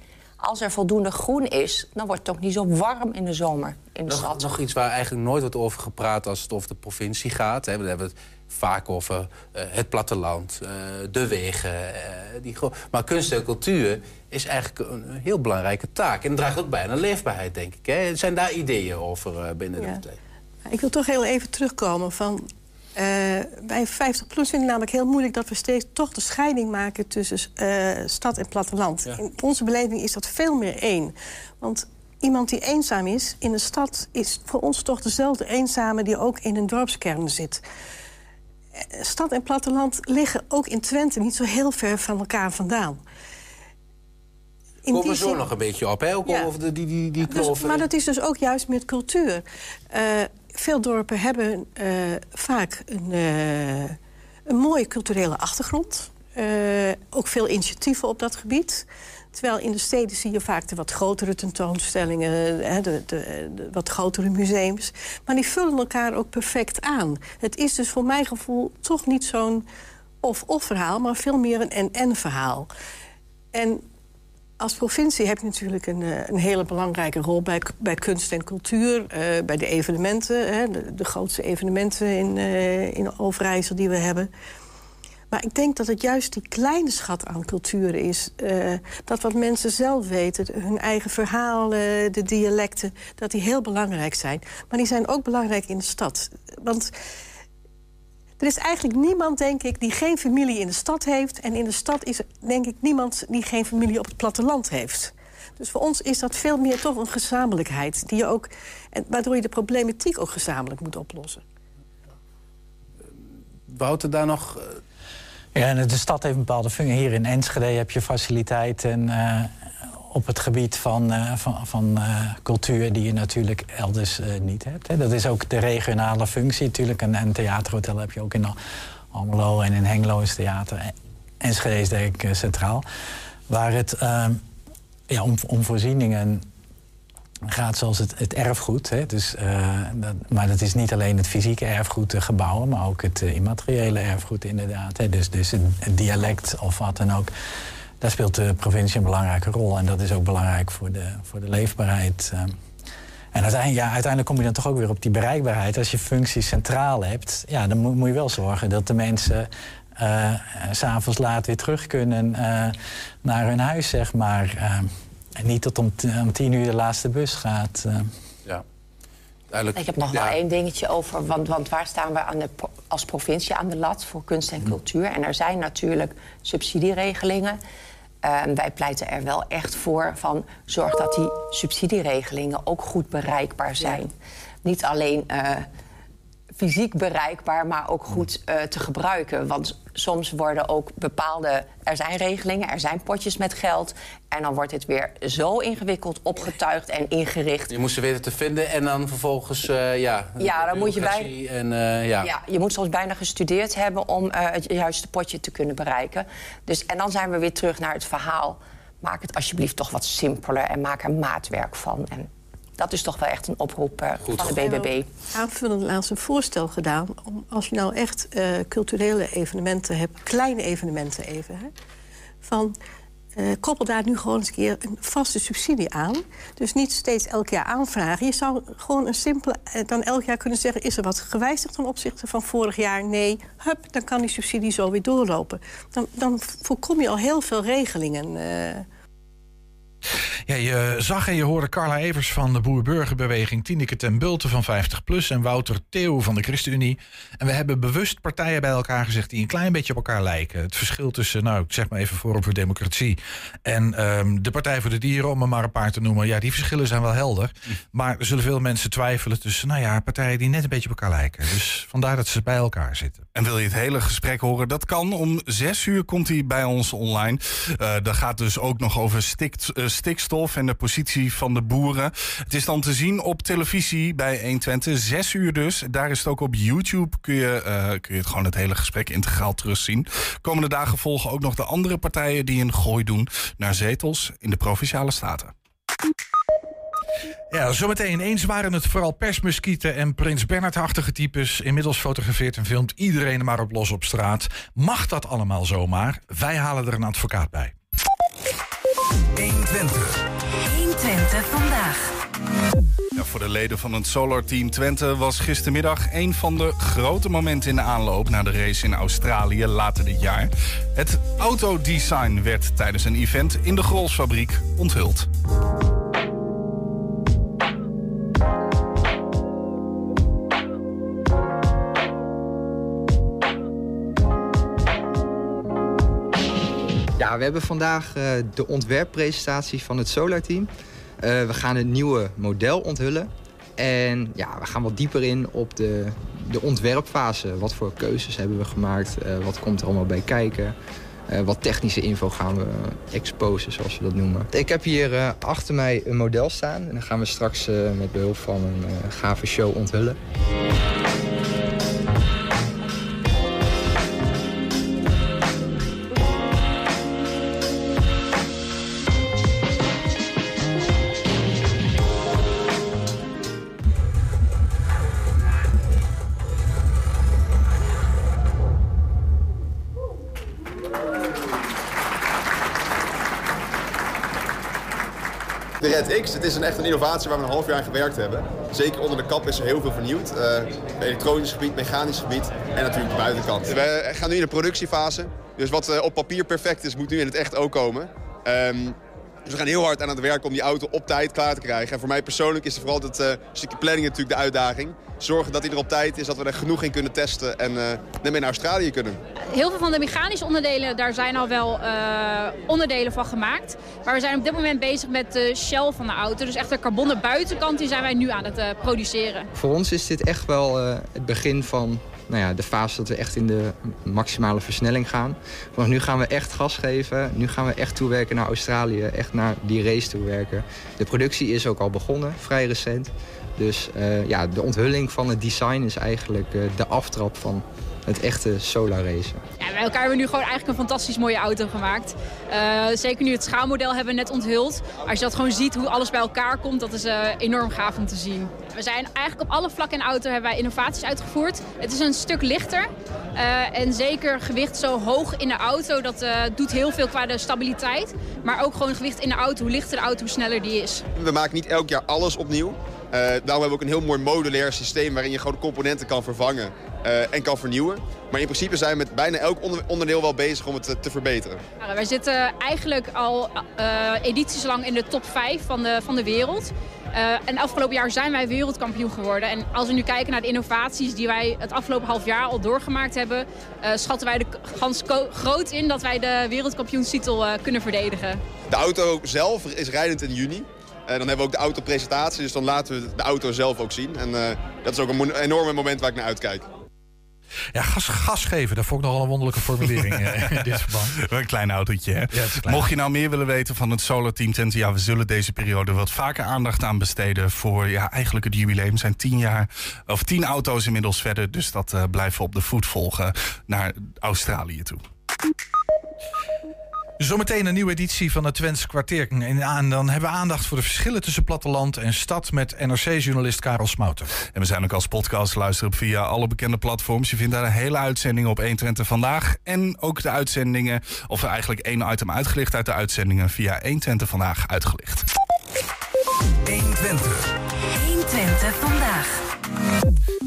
Als er voldoende groen is, dan wordt het ook niet zo warm in de zomer in de nog, stad. Nog iets waar eigenlijk nooit wordt over gepraat als het over de provincie gaat. Hè. We hebben het vaak over uh, het platteland, uh, de wegen. Uh, die maar kunst en cultuur is eigenlijk een heel belangrijke taak. En draagt ook bij aan leefbaarheid, denk ik. Hè. Zijn daar ideeën over binnen ja. de partij? Ik wil toch heel even terugkomen van... bij 50 plus vind ik namelijk heel moeilijk dat we steeds toch de scheiding maken tussen stad en platteland. Ja. In onze beleving is dat veel meer één. Want iemand die eenzaam is in een stad is voor ons toch dezelfde eenzame die ook in een dorpskern zit stad en platteland liggen ook in Twente niet zo heel ver van elkaar vandaan. In Komen we zo nog een beetje op, hè? Ook ja. over de, die, die, die dus, maar dat is dus ook juist met cultuur. Uh, veel dorpen hebben uh, vaak een, uh, een mooie culturele achtergrond. ook veel initiatieven op dat gebied. Terwijl in de steden zie je vaak de wat grotere tentoonstellingen, de, de, de, wat grotere museums. Maar die vullen elkaar ook perfect aan. Het is dus voor mijn gevoel toch niet zo'n of-of verhaal, maar veel meer een en-en verhaal. En als provincie heb je natuurlijk een, eh, een hele belangrijke rol bij, bij kunst en cultuur, uh, bij de evenementen, hè, de, grootste evenementen in, uh, in Overijssel die we hebben. Maar ik denk dat het juist die kleine schat aan cultuur is. Dat wat mensen zelf weten, hun eigen verhalen, de dialecten... dat die heel belangrijk zijn. Maar die zijn ook belangrijk in de stad. Want er is eigenlijk niemand, denk ik, die geen familie in de stad heeft. En in de stad is er, denk ik, niemand die geen familie op het platteland heeft. Dus voor ons is dat veel meer toch een gezamenlijkheid. Die je ook, en waardoor je de problematiek ook gezamenlijk moet oplossen. Wouter, daar nog ja, en de stad heeft een bepaalde functie. Hier in Enschede heb je faciliteiten uh, op het gebied van, van, van cultuur die je natuurlijk elders niet hebt. Hè. Dat is ook de regionale functie natuurlijk. Een, een theaterhotel heb je ook in Almelo en in Hengelo is theater. Enschede is denk ik centraal. Waar het ehm, ja, om, voorzieningen gaat zoals het, het erfgoed. Hè. Dus, dat, maar dat is niet alleen het fysieke erfgoed, de gebouwen... maar ook het immateriële erfgoed inderdaad. Hè. Dus, dus het dialect of wat dan ook daar speelt de provincie een belangrijke rol. En dat is ook belangrijk voor de, voor de leefbaarheid. Ehm. En uiteindelijk, ja, uiteindelijk kom je dan toch ook weer op die bereikbaarheid. Als je functies centraal hebt, ja, dan moet, je wel zorgen dat de mensen uh, s'avonds laat weer terug kunnen uh, naar hun huis, zeg maar. En niet tot om, om, tien uur de laatste bus gaat. Ik heb nog wel één dingetje over. Want, want waar staan we aan de, als provincie aan de lat voor kunst en cultuur? En er zijn natuurlijk subsidieregelingen. Ehm, wij pleiten er wel echt voor van zorg dat die subsidieregelingen ook goed bereikbaar zijn. Niet alleen uh, fysiek bereikbaar, maar ook goed uh, te gebruiken. Want soms worden ook bepaalde. Er zijn regelingen, er zijn potjes met geld. En dan wordt het weer zo ingewikkeld opgetuigd en ingericht. Je moest ze weten te vinden en dan vervolgens. Uh, ja, ja, dan moet je bij. En, uh, ja. ja, je moet soms bijna gestudeerd hebben om het juiste potje te kunnen bereiken. Dus, en dan zijn we weer terug naar het verhaal. Maak het alsjeblieft toch wat simpeler en maak er maatwerk van. En dat is toch wel echt een oproep uh, van de BBB. Aanvullend laatst een voorstel gedaan... om als je nou echt uh, culturele evenementen hebt... kleine evenementen even... Hè, van uh, koppel daar nu gewoon eens een keer een vaste subsidie aan. Dus niet steeds elk jaar aanvragen. Je zou gewoon een simpele, dan elk jaar kunnen zeggen... is er wat gewijzigd ten opzichte van vorig jaar? Nee, hup, dan kan die subsidie zo weer doorlopen. Dan, dan voorkom je al heel veel regelingen... Uh, ja, je zag en je hoorde Carla Evers van de Boer-Burgerbeweging, Tineke ten Bulte van 50PLUS en Wouter Theo van de ChristenUnie. En we hebben bewust partijen bij elkaar gezegd die een klein beetje op elkaar lijken. Het verschil tussen, nou, ik zeg maar even Forum voor Democratie en um, de Partij voor de Dieren, om er maar een paar te noemen. Ja, die verschillen zijn wel helder. Maar er zullen veel mensen twijfelen tussen, nou ja, partijen die net een beetje op elkaar lijken. Dus vandaar dat ze bij elkaar zitten. En wil je het hele gesprek horen? Dat kan. Om zes uur komt hij bij ons online. Uh, dat gaat dus ook nog over stik, uh, stikstof en de positie van de boeren. Het is dan te zien op televisie bij 120, zes uur dus. Daar is het ook op YouTube, kun je, uh, kun je het gewoon het hele gesprek integraal terugzien. Komende dagen volgen ook nog de andere partijen die een gooi doen naar zetels in de provinciale staten. Ja, zometeen. Eens waren het vooral persmuskieten en Prins Bernhard-achtige types. Inmiddels fotografeert en filmt iedereen maar op los op straat. Mag dat allemaal zomaar? Wij halen er een advocaat bij. 120. 120 vandaag. Ja, voor de leden van het Solar Team Twente was gistermiddag een van de grote momenten in de aanloop naar de race in Australië later dit jaar. Het autodesign werd tijdens een event in de Grolsfabriek onthuld. We hebben vandaag uh, de ontwerppresentatie van het Solar Team. Uh, we gaan het nieuwe model onthullen. En ja, we gaan wat dieper in op de, de ontwerpfase. Wat voor keuzes hebben we gemaakt? Uh, wat komt er allemaal bij kijken? wat technische info gaan we exposen, zoals we dat noemen. Ik heb hier achter mij een model staan. En dan gaan we straks met behulp van een gave show onthullen. X, het is een echt een innovatie waar we een half jaar aan gewerkt hebben. Zeker onder de kap is er heel veel vernieuwd. Uh, elektronisch gebied, mechanisch gebied en natuurlijk de buitenkant. We gaan nu in de productiefase. Dus wat uh, op papier perfect is, moet nu in het echt ook komen. Um, dus we gaan heel hard aan het werk om die auto op tijd klaar te krijgen. En voor mij persoonlijk is er vooral het uh, stukje planning natuurlijk de uitdaging. Zorgen dat hij er op tijd is, dat we er genoeg in kunnen testen en uh, mee naar Australië kunnen. Heel veel van de mechanische onderdelen, daar zijn al wel uh, onderdelen van gemaakt. Maar we zijn op dit moment bezig met de shell van de auto. Dus echt de carbonnen buitenkant, die zijn wij nu aan het produceren. Voor ons is dit echt wel het begin van nou ja, de fase dat we echt in de maximale versnelling gaan. Vanaf nu gaan we echt gas geven. Nu gaan we echt toewerken naar Australië. Echt naar die race toewerken. De productie is ook al begonnen, vrij recent. Dus uh, ja, de onthulling van het design is eigenlijk uh, de aftrap van het echte solar racen. Ja, bij elkaar hebben we nu gewoon eigenlijk een fantastisch mooie auto gemaakt. Uh, zeker nu het schaalmodel hebben we net onthuld. Als je dat gewoon ziet hoe alles bij elkaar komt, dat is uh, enorm gaaf om te zien. We zijn eigenlijk op alle vlakken in de auto hebben wij innovaties uitgevoerd. Het is een stuk lichter. Uh, en zeker gewicht zo hoog in de auto, dat doet heel veel qua de stabiliteit. Maar ook gewoon gewicht in de auto. Hoe lichter de auto, hoe sneller die is. We maken niet elk jaar alles opnieuw. Uh, daarom hebben we ook een heel mooi modulair systeem waarin je gewoon componenten kan vervangen uh, en kan vernieuwen. Maar in principe zijn we met bijna elk onderdeel wel bezig om het te, te verbeteren. Nou, wij zitten eigenlijk al uh, edities lang in de top 5 van de, van de wereld. en afgelopen jaar zijn wij wereldkampioen geworden. En als we nu kijken naar de innovaties die wij het afgelopen half jaar al doorgemaakt hebben... schatten wij de kans groot in dat wij de wereldkampioenstitel kunnen verdedigen. De auto zelf is rijdend in juni. Uh, dan hebben we ook de autopresentatie, dus dan laten we de auto zelf ook zien. En dat is ook een enorme moment waar ik naar uitkijk. Ja, gas, gas geven, dat vond ik nogal een wonderlijke formulering uh, [LAUGHS] in dit verband. een klein autootje, hè? Ja, Mocht je nou meer willen weten van het Solar Team Tent... ja, we zullen deze periode wat vaker aandacht aan besteden... voor ja, eigenlijk het jubileum. We zijn tien jaar, of tien auto's inmiddels verder... dus dat blijven we op de voet volgen naar Australië toe. Zometeen een nieuwe editie van de Twents kwartier. En dan hebben we aandacht voor de verschillen tussen platteland en stad met NRC-journalist Karel Smouten. En we zijn ook als podcast luisteren via alle bekende platforms. Je vindt daar een hele uitzending op 120 vandaag. En ook de uitzendingen, of eigenlijk één item uitgelicht uit de uitzendingen via 120 vandaag uitgelicht. 120. 120 vandaag.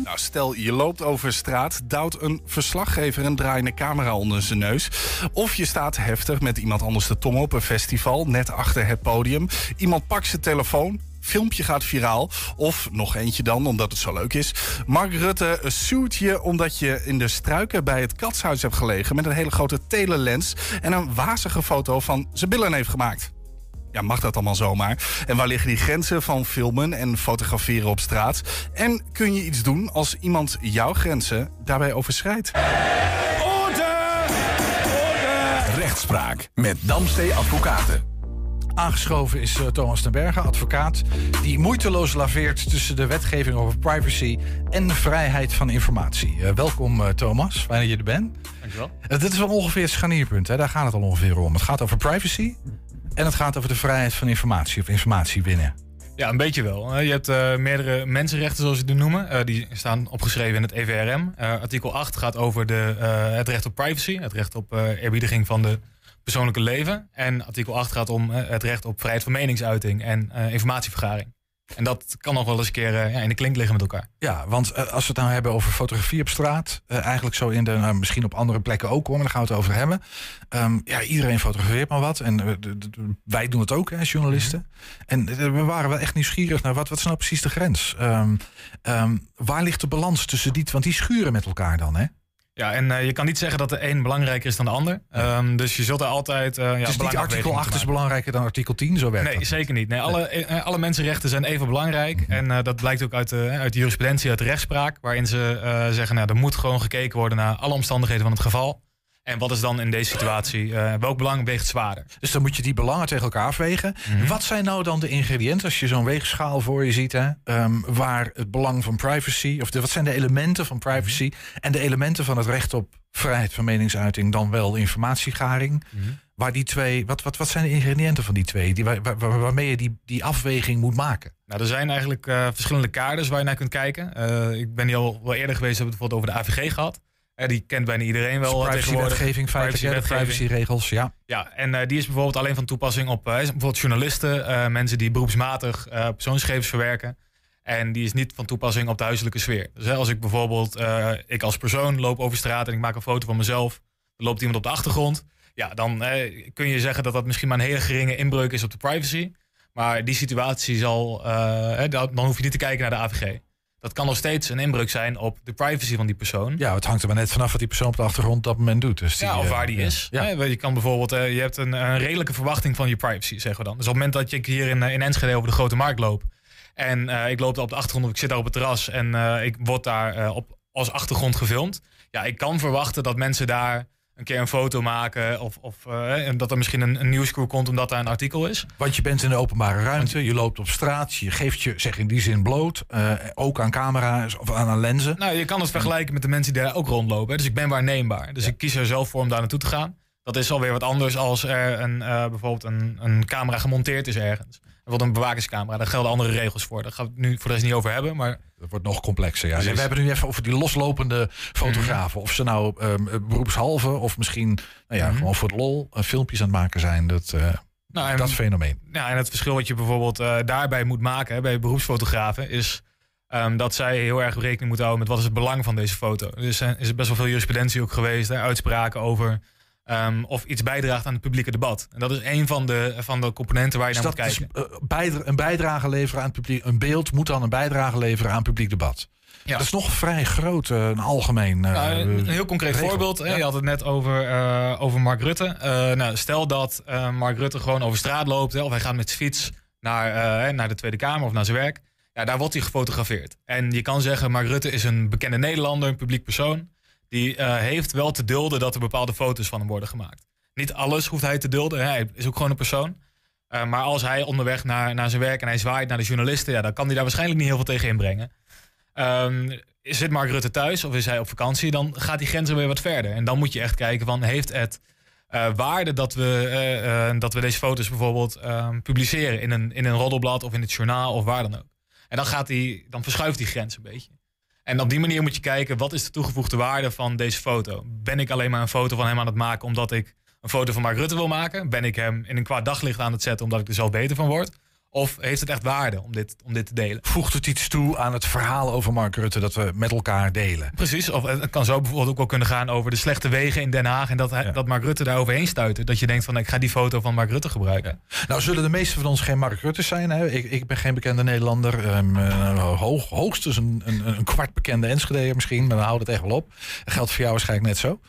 Nou, stel je loopt over straat, duwt een verslaggever een draaiende camera onder zijn neus. Of je staat heftig met iemand anders de tong op een festival, net achter het podium. Iemand pakt zijn telefoon, filmpje gaat viraal. Of nog eentje dan, omdat het zo leuk is. Mark Rutte suit je omdat je in de struiken bij het katshuis hebt gelegen... met een hele grote telelens en een wazige foto van zijn billen heeft gemaakt ja, mag dat allemaal zomaar? En waar liggen die grenzen van filmen en fotograferen op straat? En kun je iets doen als iemand jouw grenzen daarbij overschrijdt? Orde! Orde! Rechtspraak met Damstee Advocaten. Aangeschoven is uh, Thomas den Berge, advocaat, die moeiteloos laveert tussen de wetgeving over privacy en vrijheid van informatie. Uh, welkom uh, Thomas, fijn dat je er bent. Dankjewel. dit is wel ongeveer het scharnierpunt, hè? daar gaat het al ongeveer om. Het gaat over privacy, en het gaat over de vrijheid van informatie of informatie winnen. Ja, een beetje wel. Je hebt uh, meerdere mensenrechten, zoals ze die noemen. Uh, die staan opgeschreven in het EVRM. Eh, artikel 8 gaat over de, het recht op privacy, het recht op eerbiediging van de persoonlijke leven. En artikel 8 gaat om het recht op vrijheid van meningsuiting en informatievergaring. En dat kan nog wel eens een keer uh, ja, in de klink liggen met elkaar. Ja, want uh, als we het nou hebben over fotografie op straat, uh, eigenlijk zo in de, nou, misschien op andere plekken ook hoor, maar daar gaan we het over hebben. Um, ja, iedereen fotografeert maar wat. En wij doen het ook hè, als journalisten. Mm -hmm. En we waren wel echt nieuwsgierig naar wat, wat is nou precies de grens? Um, um, waar ligt de balans tussen die, want die schuren met elkaar dan, hè? Ja, en uh, je kan niet zeggen dat de een belangrijker is dan de ander. Um, dus je zult er altijd. Uh, ja, dus niet artikel 8 is belangrijker dan artikel 10, zo werkt Nee, zeker niet. Nee, alle, nee. alle mensenrechten zijn even belangrijk. Mm -hmm. En uh, dat blijkt ook uit de, uit de jurisprudentie, uit de rechtspraak. Waarin ze zeggen: nou, er moet gewoon gekeken worden naar alle omstandigheden van het geval. En wat is dan in deze situatie, uh, welk belang weegt zwaarder? Dus dan moet je die belangen tegen elkaar afwegen. Mm -hmm. Wat zijn nou dan de ingrediënten, als je zo'n weegschaal voor je ziet, hè, um, waar het belang van privacy, of de, wat zijn de elementen van privacy -hmm. en de elementen van het recht op vrijheid van meningsuiting, dan wel informatiegaring? Mm -hmm. Waar die twee, wat, wat, wat zijn de ingrediënten van die twee, die, waar, waar, waarmee je die, die afweging moet maken? Nou, er zijn eigenlijk uh, verschillende kaders waar je naar kunt kijken. Uh, ik ben hier al wel eerder geweest, hebben we het bijvoorbeeld over de AVG gehad. Uh, die kent bijna iedereen wel. Dus privacywetgeving, privacy privacyregels, ja. Ja, en uh, die is bijvoorbeeld alleen van toepassing op uh, bijvoorbeeld journalisten, mensen die beroepsmatig persoonsgegevens verwerken. En die is niet van toepassing op de huiselijke sfeer. Dus hè, als ik bijvoorbeeld, ik als persoon loop over straat en ik maak een foto van mezelf, dan loopt iemand op de achtergrond. Ja, dan kun je zeggen dat dat misschien maar een hele geringe inbreuk is op de privacy. Maar die situatie zal, dan hoef je niet te kijken naar de AVG dat kan nog steeds een inbreuk zijn op de privacy van die persoon. Ja, het hangt er maar net vanaf wat die persoon op de achtergrond op dat moment doet. Dus die, ja, of waar die is. Ja. je kan bijvoorbeeld, uh, je hebt een, een, redelijke verwachting van je privacy, zeggen we dan. Dus op het moment dat ik hier in, in Enschede over de grote markt loop en uh, ik loop daar op de achtergrond of ik zit daar op het terras en ik word daar op als achtergrond gefilmd. Ja, ik kan verwachten dat mensen daar een keer een foto maken. Of, of eh, dat er misschien een, een nieuwscrew komt omdat daar een artikel is. Want je bent in de openbare ruimte, je loopt op straat, je geeft je, zeg in die zin bloot, eh, ook aan camera's of aan, aan lenzen. Nou, je kan het vergelijken met de mensen die daar ook rondlopen. hè. Dus ik ben waarneembaar. Dus ik kies er zelf voor om daar naartoe te gaan. Dat is alweer wat anders als er een, eh, bijvoorbeeld een, een camera gemonteerd is ergens. Bijvoorbeeld een bewakingscamera. Daar gelden andere regels voor. Daar gaan we het nu voor de rest niet over hebben. Maar Dat wordt nog complexer. Ja. Precies. We hebben het nu even over die loslopende fotografen. Of ze nou ehm, beroepshalve of misschien nou ja, gewoon voor de lol eh, filmpjes aan het maken zijn. Dat, eh, Nou, en- dat fenomeen. Ja, en het verschil wat je bijvoorbeeld eh, daarbij moet maken hè, bij beroepsfotografen is ehm, dat zij heel erg rekening moeten houden met wat is het belang van deze foto. Dus er is best wel veel jurisprudentie ook geweest, hè, uitspraken over ehm, of iets bijdraagt aan het publieke debat. En dat is een van de, van de componenten waar je Dus naar moet is kijken. eh, bijdra- een bijdrage leveren aan het publiek. Een beeld moet dan een bijdrage leveren aan het publiek debat. Dat is nog vrij groot, eh, een algemeen. eh, Nou, een heel concreet regel. voorbeeld. Ja. Je had het net over, over Mark Rutte. Nou, stel dat Mark Rutte gewoon over straat loopt. Hè, of hij gaat met zijn fiets naar, naar de Tweede Kamer of naar zijn werk. Ja, daar wordt hij gefotografeerd. En je kan zeggen, Mark Rutte is een bekende Nederlander, een publiek persoon. Die eh, heeft wel te dulden dat er bepaalde foto's van hem worden gemaakt. Niet alles hoeft hij te dulden. Hij is ook gewoon een persoon. Eh, maar als hij onderweg naar, naar zijn werk en hij zwaait naar de journalisten, ja, dan kan hij daar waarschijnlijk niet heel veel tegen inbrengen. Ehm, zit Mark Rutte thuis of is hij op vakantie, dan gaat die grens weer wat verder. En dan moet je echt kijken van, heeft het eh, waarde dat we, dat we deze foto's bijvoorbeeld ehm, publiceren in een, in een roddelblad of in het journaal of waar dan ook. En dan, gaat die, dan verschuift die grens een beetje. En op die manier moet je kijken, wat is de toegevoegde waarde van deze foto? Ben ik alleen maar een foto van hem aan het maken omdat ik een foto van Mark Rutte wil maken? Ben ik hem in een kwaad daglicht aan het zetten omdat ik er zelf beter van word? Of heeft het echt waarde om dit, om dit te delen? Voegt het iets toe aan het verhaal over Mark Rutte dat we met elkaar delen? Precies, of het kan zo bijvoorbeeld ook wel kunnen gaan over de slechte wegen in Den Haag. En dat, dat Mark Rutte daar overheen stuitte. Dat je denkt van ik ga die foto van Mark Rutte gebruiken. Nou, zullen de meeste van ons geen Mark Rutte zijn? Hè? Ik, ik ben geen bekende Nederlander. Eh, hoog, hoogstens een, een, een kwart bekende Enschedeer misschien. Maar dan houdt het echt wel op. Dat geldt voor jou waarschijnlijk net zo.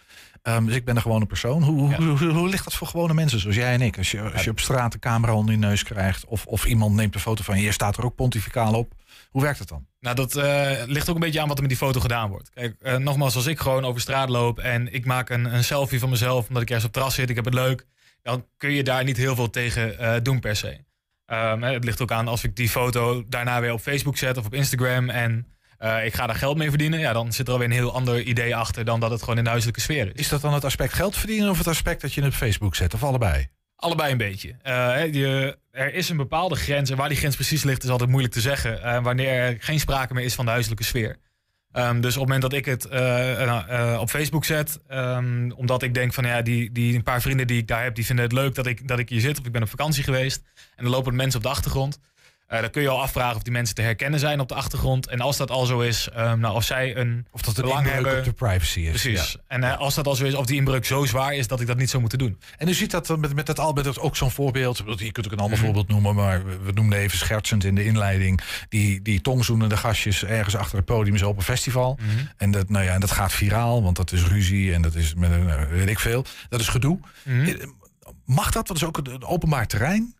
Ehm, dus ik ben een gewone persoon. Hoe, hoe, hoe, hoe ligt dat voor gewone mensen zoals jij en ik? Als je, als je op straat een camera onder je neus krijgt... of, of iemand neemt een foto van je, staat er ook pontificaal op. Hoe werkt het dan? Nou, dat eh, ligt ook een beetje aan wat er met die foto gedaan wordt. Kijk, eh, nogmaals, als ik gewoon over straat loop en ik maak een, een selfie van mezelf omdat ik ergens op het terras zit, ik heb het leuk, dan kun je daar niet heel veel tegen eh, doen per se. Ehm, het ligt ook aan als ik die foto daarna weer op Facebook zet of op Instagram en eh, ik ga daar geld mee verdienen, ja, dan zit er alweer een heel ander idee achter dan dat het gewoon in de huiselijke sfeer is. Is dat dan het aspect geld verdienen of het aspect dat je het op Facebook zet? Of allebei? Allebei een beetje. Eh, je, er is een bepaalde grens. En waar die grens precies ligt, is altijd moeilijk te zeggen. eh, wanneer er geen sprake meer is van de huiselijke sfeer. Ehm, dus op het moment dat ik het op Facebook zet, ehm, omdat ik denk van ja, die, die een paar vrienden die ik daar heb, die vinden het leuk dat ik, dat ik hier zit. Of ik ben op vakantie geweest. En er lopen mensen op de achtergrond. Eh, dan kun je al afvragen of die mensen te herkennen zijn op de achtergrond. En als dat al zo is, ehm, nou, of zij een Of dat een belang inbreuk hebben. op de privacy is. Precies. Ja. En eh, als dat al zo is, of die inbreuk zo zwaar is dat ik dat niet zou moeten doen. En u ziet dat dan met, met dat Albert is ook zo'n voorbeeld. Je kunt ook een ander Mhm. voorbeeld noemen, maar we, noemden even schertsend in de inleiding. Die, die tongzoenende gastjes ergens achter het podium zo op een festival. Mhm. En, dat, nou ja, en dat gaat viraal, want dat is ruzie en dat is met een, nou, weet ik veel. Dat is gedoe. Mhm. Eh, Mag dat? Dat is ook een, een openbaar terrein.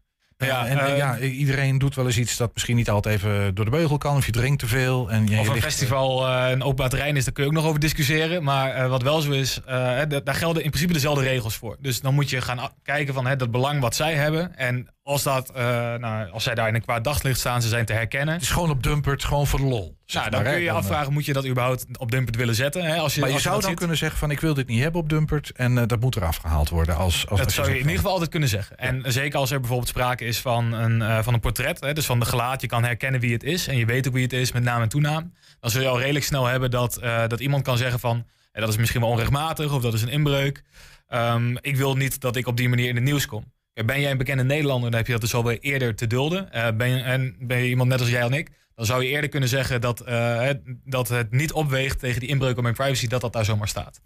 Ja, en eh, ja, iedereen doet wel eens iets dat misschien niet altijd even door de beugel kan. Of je drinkt te veel. En je, Of je een ligt- festival eh, een openbaar terrein is, daar kun je ook nog over discussiëren. Maar eh, wat wel zo is, daar gelden in principe dezelfde regels voor. Dus dan moet je gaan kijken van hè, dat belang wat zij hebben. En als, dat, eh, nou, als zij daar in een kwaad daglicht staan, ze zijn te herkennen. Het is gewoon op Dumpert, gewoon voor de lol. zeg Nou, dan maar, kun je je Dan, eh, afvragen, moet je dat überhaupt op Dumpert willen zetten? Hè? Als je, maar je als zou dan ziet. kunnen zeggen van ik wil dit niet hebben op Dumpert. En eh, dat moet eraf gehaald worden. Als, als, Dat als zou je in ieder geval altijd kunnen zeggen. En zeker als er bijvoorbeeld sprake is van een, van een portret, hè, dus van de gelaat, je kan herkennen wie het is en je weet ook wie het is met naam en toenaam. Dan zul je al redelijk snel hebben dat, dat iemand kan zeggen van dat is misschien wel onrechtmatig of dat is een inbreuk. Ehm, ik wil niet dat ik op die manier in het nieuws kom. Ben jij een bekende Nederlander, dan heb je dat dus alweer eerder te dulden. Eh, ben, en ben je iemand net als jij en ik, dan zou je eerder kunnen zeggen dat, eh, dat het niet opweegt tegen die inbreuk op mijn privacy, dat dat daar zomaar staat.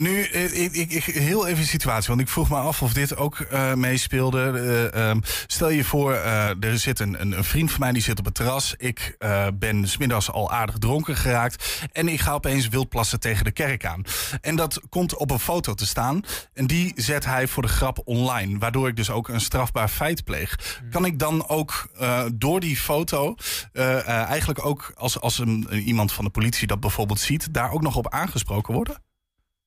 Nu, eh, ik, ik, ik, heel even een situatie, want ik vroeg me af of dit ook uh, meespeelde. Uh, um, stel je voor, uh, er zit een, een, een, vriend van mij die zit op het terras. Ik ben smiddags al aardig dronken geraakt. En ik ga opeens wildplassen tegen de kerk aan. En dat komt op een foto te staan. En die zet hij voor de grap online. Waardoor ik dus ook een strafbaar feit pleeg. Hmm. Kan ik dan ook door die foto, eigenlijk ook als, als een, iemand van de politie dat bijvoorbeeld ziet, daar ook nog op aangesproken worden?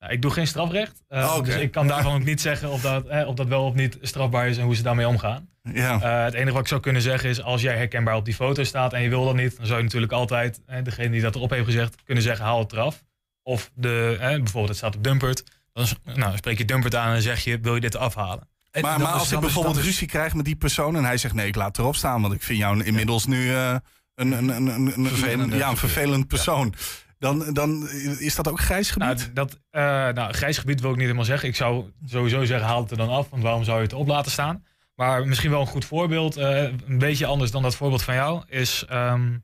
Ik doe geen strafrecht. Uh, Dus ik kan daarvan ook niet zeggen of dat, eh, of dat wel of niet strafbaar is en hoe ze daarmee omgaan. Ja. Uh, het enige wat ik zou kunnen zeggen is, als jij herkenbaar op die foto staat en je wil dat niet, dan zou je natuurlijk altijd, eh, degene die dat erop heeft gezegd, kunnen zeggen, haal het eraf. Of de, bijvoorbeeld het staat op Dumpert, dan nou, spreek je Dumpert aan en zeg je, wil je dit afhalen? maar, maar als ik bijvoorbeeld ruzie krijg met die persoon en hij zegt, nee, ik laat het erop staan, want ik vind jou inmiddels nu een, een, een, een, een, ja, een vervelend persoon. Dan, dan is dat ook grijs gebied? Nou, dat, uh, nou, grijs gebied wil ik niet helemaal zeggen. Ik zou sowieso zeggen, haal het er dan af. Want waarom zou je het op laten staan? Maar misschien wel een goed voorbeeld, uh, een beetje anders dan dat voorbeeld van jou, is um,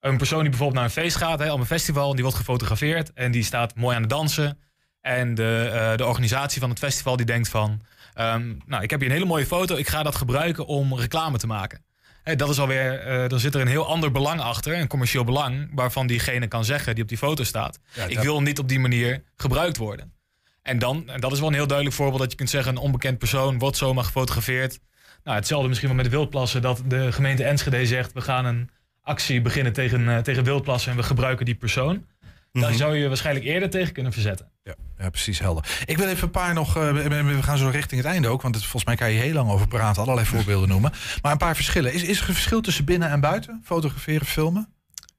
een persoon die bijvoorbeeld naar een feest gaat, hè, op een festival, en die wordt gefotografeerd en die staat mooi aan het dansen. En de, uh, de organisatie van het festival die denkt van, um, nou, ik heb hier een hele mooie foto, ik ga dat gebruiken om reclame te maken dat is alweer, uh, dan zit er een heel ander belang achter, een commercieel belang, waarvan diegene kan zeggen die op die foto staat. ik wil niet op die manier gebruikt worden. En dan, en dat is wel een heel duidelijk voorbeeld dat je kunt zeggen, een onbekend persoon wordt zomaar gefotografeerd. Nou, hetzelfde misschien wel met de wildplassen, dat de gemeente Enschede zegt, we gaan een actie beginnen tegen, uh, tegen wildplassen en we gebruiken die persoon. Daar mhm. zou je waarschijnlijk eerder tegen kunnen verzetten. Ja, ja, precies helder. Ik wil even een paar nog. Uh, we gaan zo richting het einde ook. Want het, volgens mij kan je heel lang over praten. Allerlei voorbeelden noemen. Maar een paar verschillen. Is, is er een verschil tussen binnen en buiten? Fotograferen, filmen?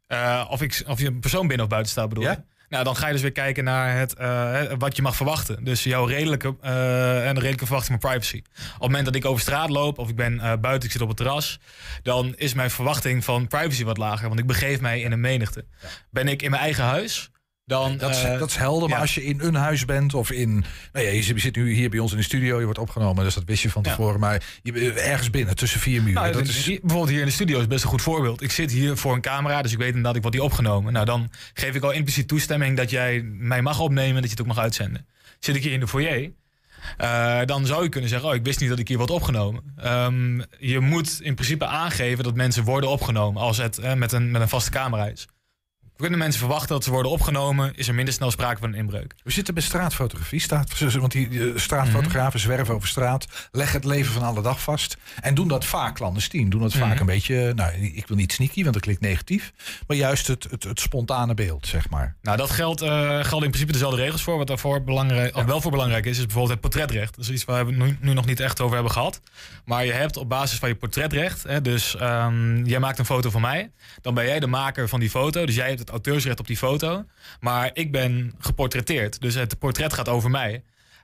Uh, of, ik, of je een persoon binnen of buiten staat bedoel je? Nou, dan ga je dus weer kijken naar het, uh, wat je mag verwachten. Dus jouw redelijke, uh, en de redelijke verwachting van privacy. Op het moment dat ik over straat loop of ik ben uh, buiten, ik zit op het terras, dan is mijn verwachting van privacy wat lager. Want ik begeef mij in een menigte. Ben ik in mijn eigen huis, dan, dat, is, uh, dat is helder, maar als je in een huis bent of in. Nou ja, je zit nu hier bij ons in de studio, je wordt opgenomen, dus dat wist je van tevoren. Maar je, ergens binnen, tussen vier muren. Nou, dat is... Bijvoorbeeld hier in de studio is best een goed voorbeeld. Ik zit hier voor een camera, dus ik weet inderdaad, ik word die opgenomen. Nou, dan geef ik al impliciet toestemming dat jij mij mag opnemen en dat je het ook mag uitzenden. Zit ik hier in de foyer, uh, dan zou je kunnen zeggen: Oh, ik wist niet dat ik hier word opgenomen. Um, je moet in principe aangeven dat mensen worden opgenomen als het uh, met, een, met een vaste camera is. Kunnen mensen verwachten dat ze worden opgenomen, is er minder snel sprake van een inbreuk. We zitten bij straatfotografie, staat, want die straatfotografen mhm. zwerven over straat, leggen het leven van alle dag vast en doen dat vaak clandestien. Doen dat vaak mhm. een beetje, nou, ik wil niet sneaky, want dat klinkt negatief, maar juist het, het, het spontane beeld, zeg maar. Nou, dat geldt, uh, geldt in principe dezelfde regels voor. Wat daarvoor belangrijk, ja. wel voor belangrijk is, is bijvoorbeeld het portretrecht. Dat is iets waar we nu, nu, nog niet echt over hebben gehad. Maar je hebt op basis van je portretrecht, hè, dus um, jij maakt een foto van mij, dan ben jij de maker van die foto, dus jij hebt het auteursrecht op die foto. Maar ik ben geportretteerd. Dus het portret gaat over mij.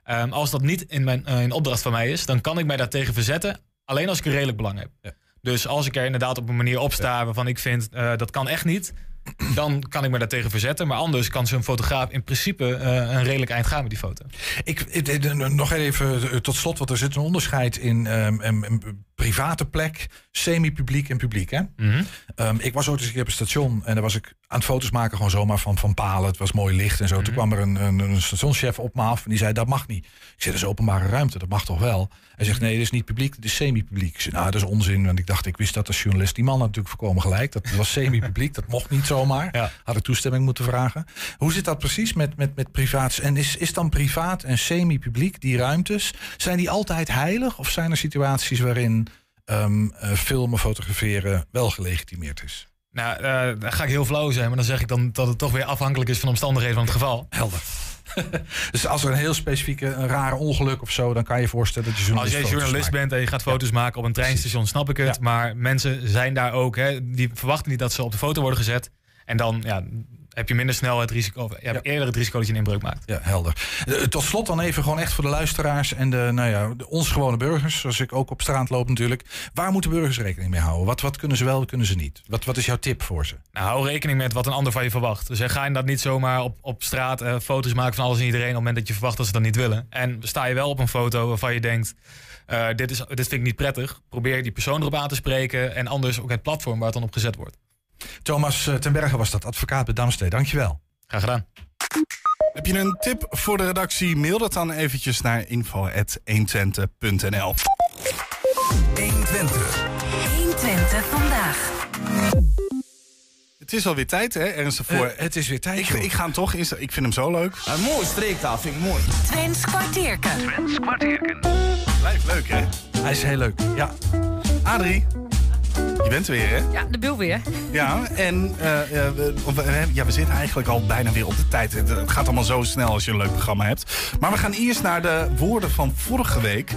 Um, als dat niet in, mijn, uh, in opdracht van mij is, dan kan ik mij daartegen verzetten. Alleen als ik een redelijk belang heb. Ja. Dus als ik er inderdaad op een manier op sta waarvan ik vind uh, dat kan echt niet. Dan kan ik me daartegen verzetten. Maar anders kan zo'n fotograaf in principe uh, een redelijk eind gaan met die foto. Ik, nog even tot slot, want er zit een onderscheid in um, private plek, semi-publiek en publiek. Hè? Mm -hmm. ik was ooit eens een keer op een station en daar was ik aan het foto's maken, gewoon zomaar van, van palen. Het was mooi licht en zo. Toen mhm. kwam er een, een, een, stationschef op me af en die zei: Dat mag niet. Ik zei: Dat is openbare ruimte, dat mag toch wel? Hij zegt: Nee, dit is niet publiek, dit is semi-publiek. Ik zei: Nou, dat is onzin. Want ik dacht, ik wist dat als journalist. Die man had natuurlijk voorkomen gelijk. Dat was semi-publiek, dat mocht niet zomaar. Ja. Had ik toestemming moeten vragen. Hoe zit dat precies met, met, met privaat? En is, is dan privaat en semi-publiek, die ruimtes, zijn die altijd heilig? Of zijn er situaties waarin um, uh, filmen, fotograferen wel gelegitimeerd is? Nou, uh, dan ga ik heel flauw zijn, maar dan zeg ik dan dat het toch weer afhankelijk is van de omstandigheden van het geval. Helder. [LAUGHS] dus als er een heel specifieke, een rare ongeluk of zo, dan kan je je voorstellen dat je journalist Als jij journalist bent en je gaat foto's maken op een treinstation, snap ik het. Maar mensen zijn daar ook, hè, die verwachten niet dat ze op de foto worden gezet. En dan, ja, heb je minder snel het risico, je hebt eerder het risico dat je een inbreuk maakt. Ja, helder. Uh, tot slot dan even gewoon echt voor de luisteraars en de, nou ja, de, ons gewone burgers, zoals ik ook op straat loop natuurlijk. Waar moeten burgers rekening mee houden? Wat, wat kunnen ze wel, wat kunnen ze niet? Wat, wat is jouw tip voor ze? Nou, hou rekening met wat een ander van je verwacht. Dus ga je dat niet zomaar op, op straat uh, foto's maken van alles en iedereen op het moment dat je verwacht dat ze dat niet willen. En sta je wel op een foto waarvan je denkt, uh, dit, is, dit vind ik niet prettig. Probeer die persoon erop aan te spreken en anders ook het platform waar het dan op gezet wordt. Thomas eh, ten Berge was dat, advocaat bij Damstee. Dankjewel. Graag gedaan. Heb je een tip voor de redactie? Mail dat dan eventjes naar info.120.nl 120. 120 vandaag. Het is alweer tijd, hè, Ernst, voor... Eh, het is weer tijd, ik, ga hem toch, ik vind hem zo leuk. Een mooi streektaal, vind ik mooi. Twents kwartierken. Twents kwartierken. Blijft leuk, hè? Hij is heel leuk, ja. Adrie, je bent er weer, hè? Ja, de bil weer. Ja, en eh, eh, we, we- ja, we zitten eigenlijk al bijna weer op de tijd. Het, het gaat allemaal zo snel als je een leuk programma hebt. Maar we gaan eerst naar de woorden van vorige week.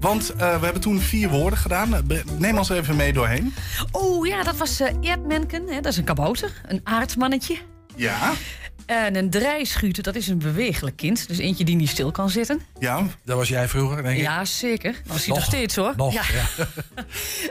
Want eh, we hebben toen vier woorden gedaan. Neem ons even mee doorheen. Oh ja, dat was eh Erdmenken. Hè? Dat is een kabouter. Een aardmannetje. Ja. En een drijschuter, dat is een bewegelijk kind. Dus eentje die niet stil kan zitten. Ja. Dat was jij vroeger, denk ik. Ja, zeker. Dat was hij nog, Nog. steeds hoor. Nog, ja. [LAUGHS]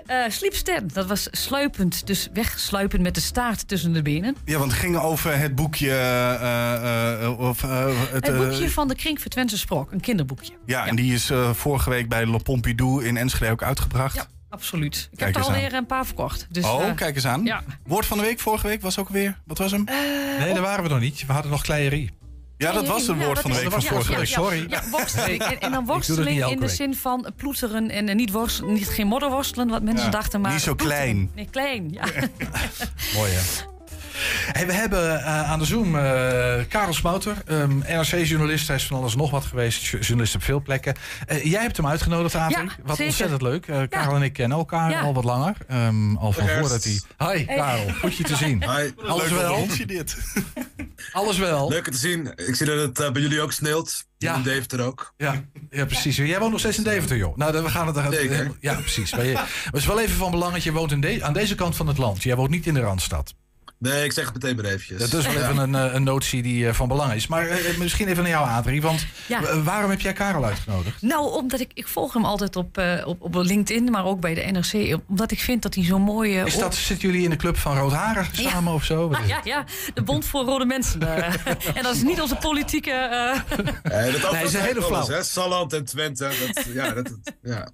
Eh, Sleepstand, dat was sluipend. Dus wegsluipend met de staart tussen de benen. Ja, want het ging over het boekje... eh, eh, of, eh, het, Het eh, boekje van de Kring voor Twentse Sprok. Een kinderboekje. Ja, en die is eh, vorige week bij Le Pompidou in Enschede ook uitgebracht. Ja, absoluut. Ik Kijk heb er alweer een paar verkocht. Dus, oh, eh, kijk eens aan. Ja. Woord van de week vorige week was ook weer... Wat was hem? Nee, daar waren we nog niet. We hadden nog kleierie. ja, dat was het woord van de week van vorige week. Sorry. Ja, worsteling. En, en dan worsteling in de week. zin van ploeteren en eh, niet, worstelen, niet geen modderworstelen, wat mensen Ja, dachten. Maar niet zo ploeteren. klein. Nee, klein, ja. [LAUGHS] Mooi, hè? Hey, we hebben eh, aan de Zoom eh, Karel Smouter, ehm, NRC-journalist. Hij is van alles nog wat geweest, jo- journalist op veel plekken. Eh, jij hebt hem uitgenodigd, Adrie. Ja, wat zeker. ontzettend leuk. Eh, Karel en ik kennen elkaar Ja. al wat langer. Ehm, al van voordat hij... Hi, Hey. Karel. Goed je te zien. Hi. Alles Leuk wel? rondje dit. [LAUGHS] Alles wel? Leuk te zien. Ik zie dat het bij jullie ook sneeuwt. Ja. In Deventer ook. Ja, ja, precies. Jij woont nog steeds in Deventer, joh. Nou, dan- we gaan het er... Zeker. Ja, precies. Maar je- [LAUGHS] maar het is wel even van belang dat je woont in de- aan deze kant van het land. Jij woont niet in de Randstad. Nee, ik zeg het meteen maar eventjes. Dat is wel Ja. even een, eh, een notie die eh, van belang is. Maar eh, misschien even naar jou, Adrie. Want Ja. waarom heb jij Karel uitgenodigd? Nou, omdat ik, ik volg hem altijd op, op, op LinkedIn, maar ook bij de NRC. Omdat ik vind dat hij zo'n mooie... Is dat, zitten jullie in de club van Roodharen samen of zo? [LAUGHS] Ah, ja, ja, de Bond voor Rode Mensen. [LAUGHS] en dat is niet onze politieke... eh, [LAUGHS] Nee, dat Nee, is een hele flauw. hè. Salland en Twente. Dat, ja, dat, ja.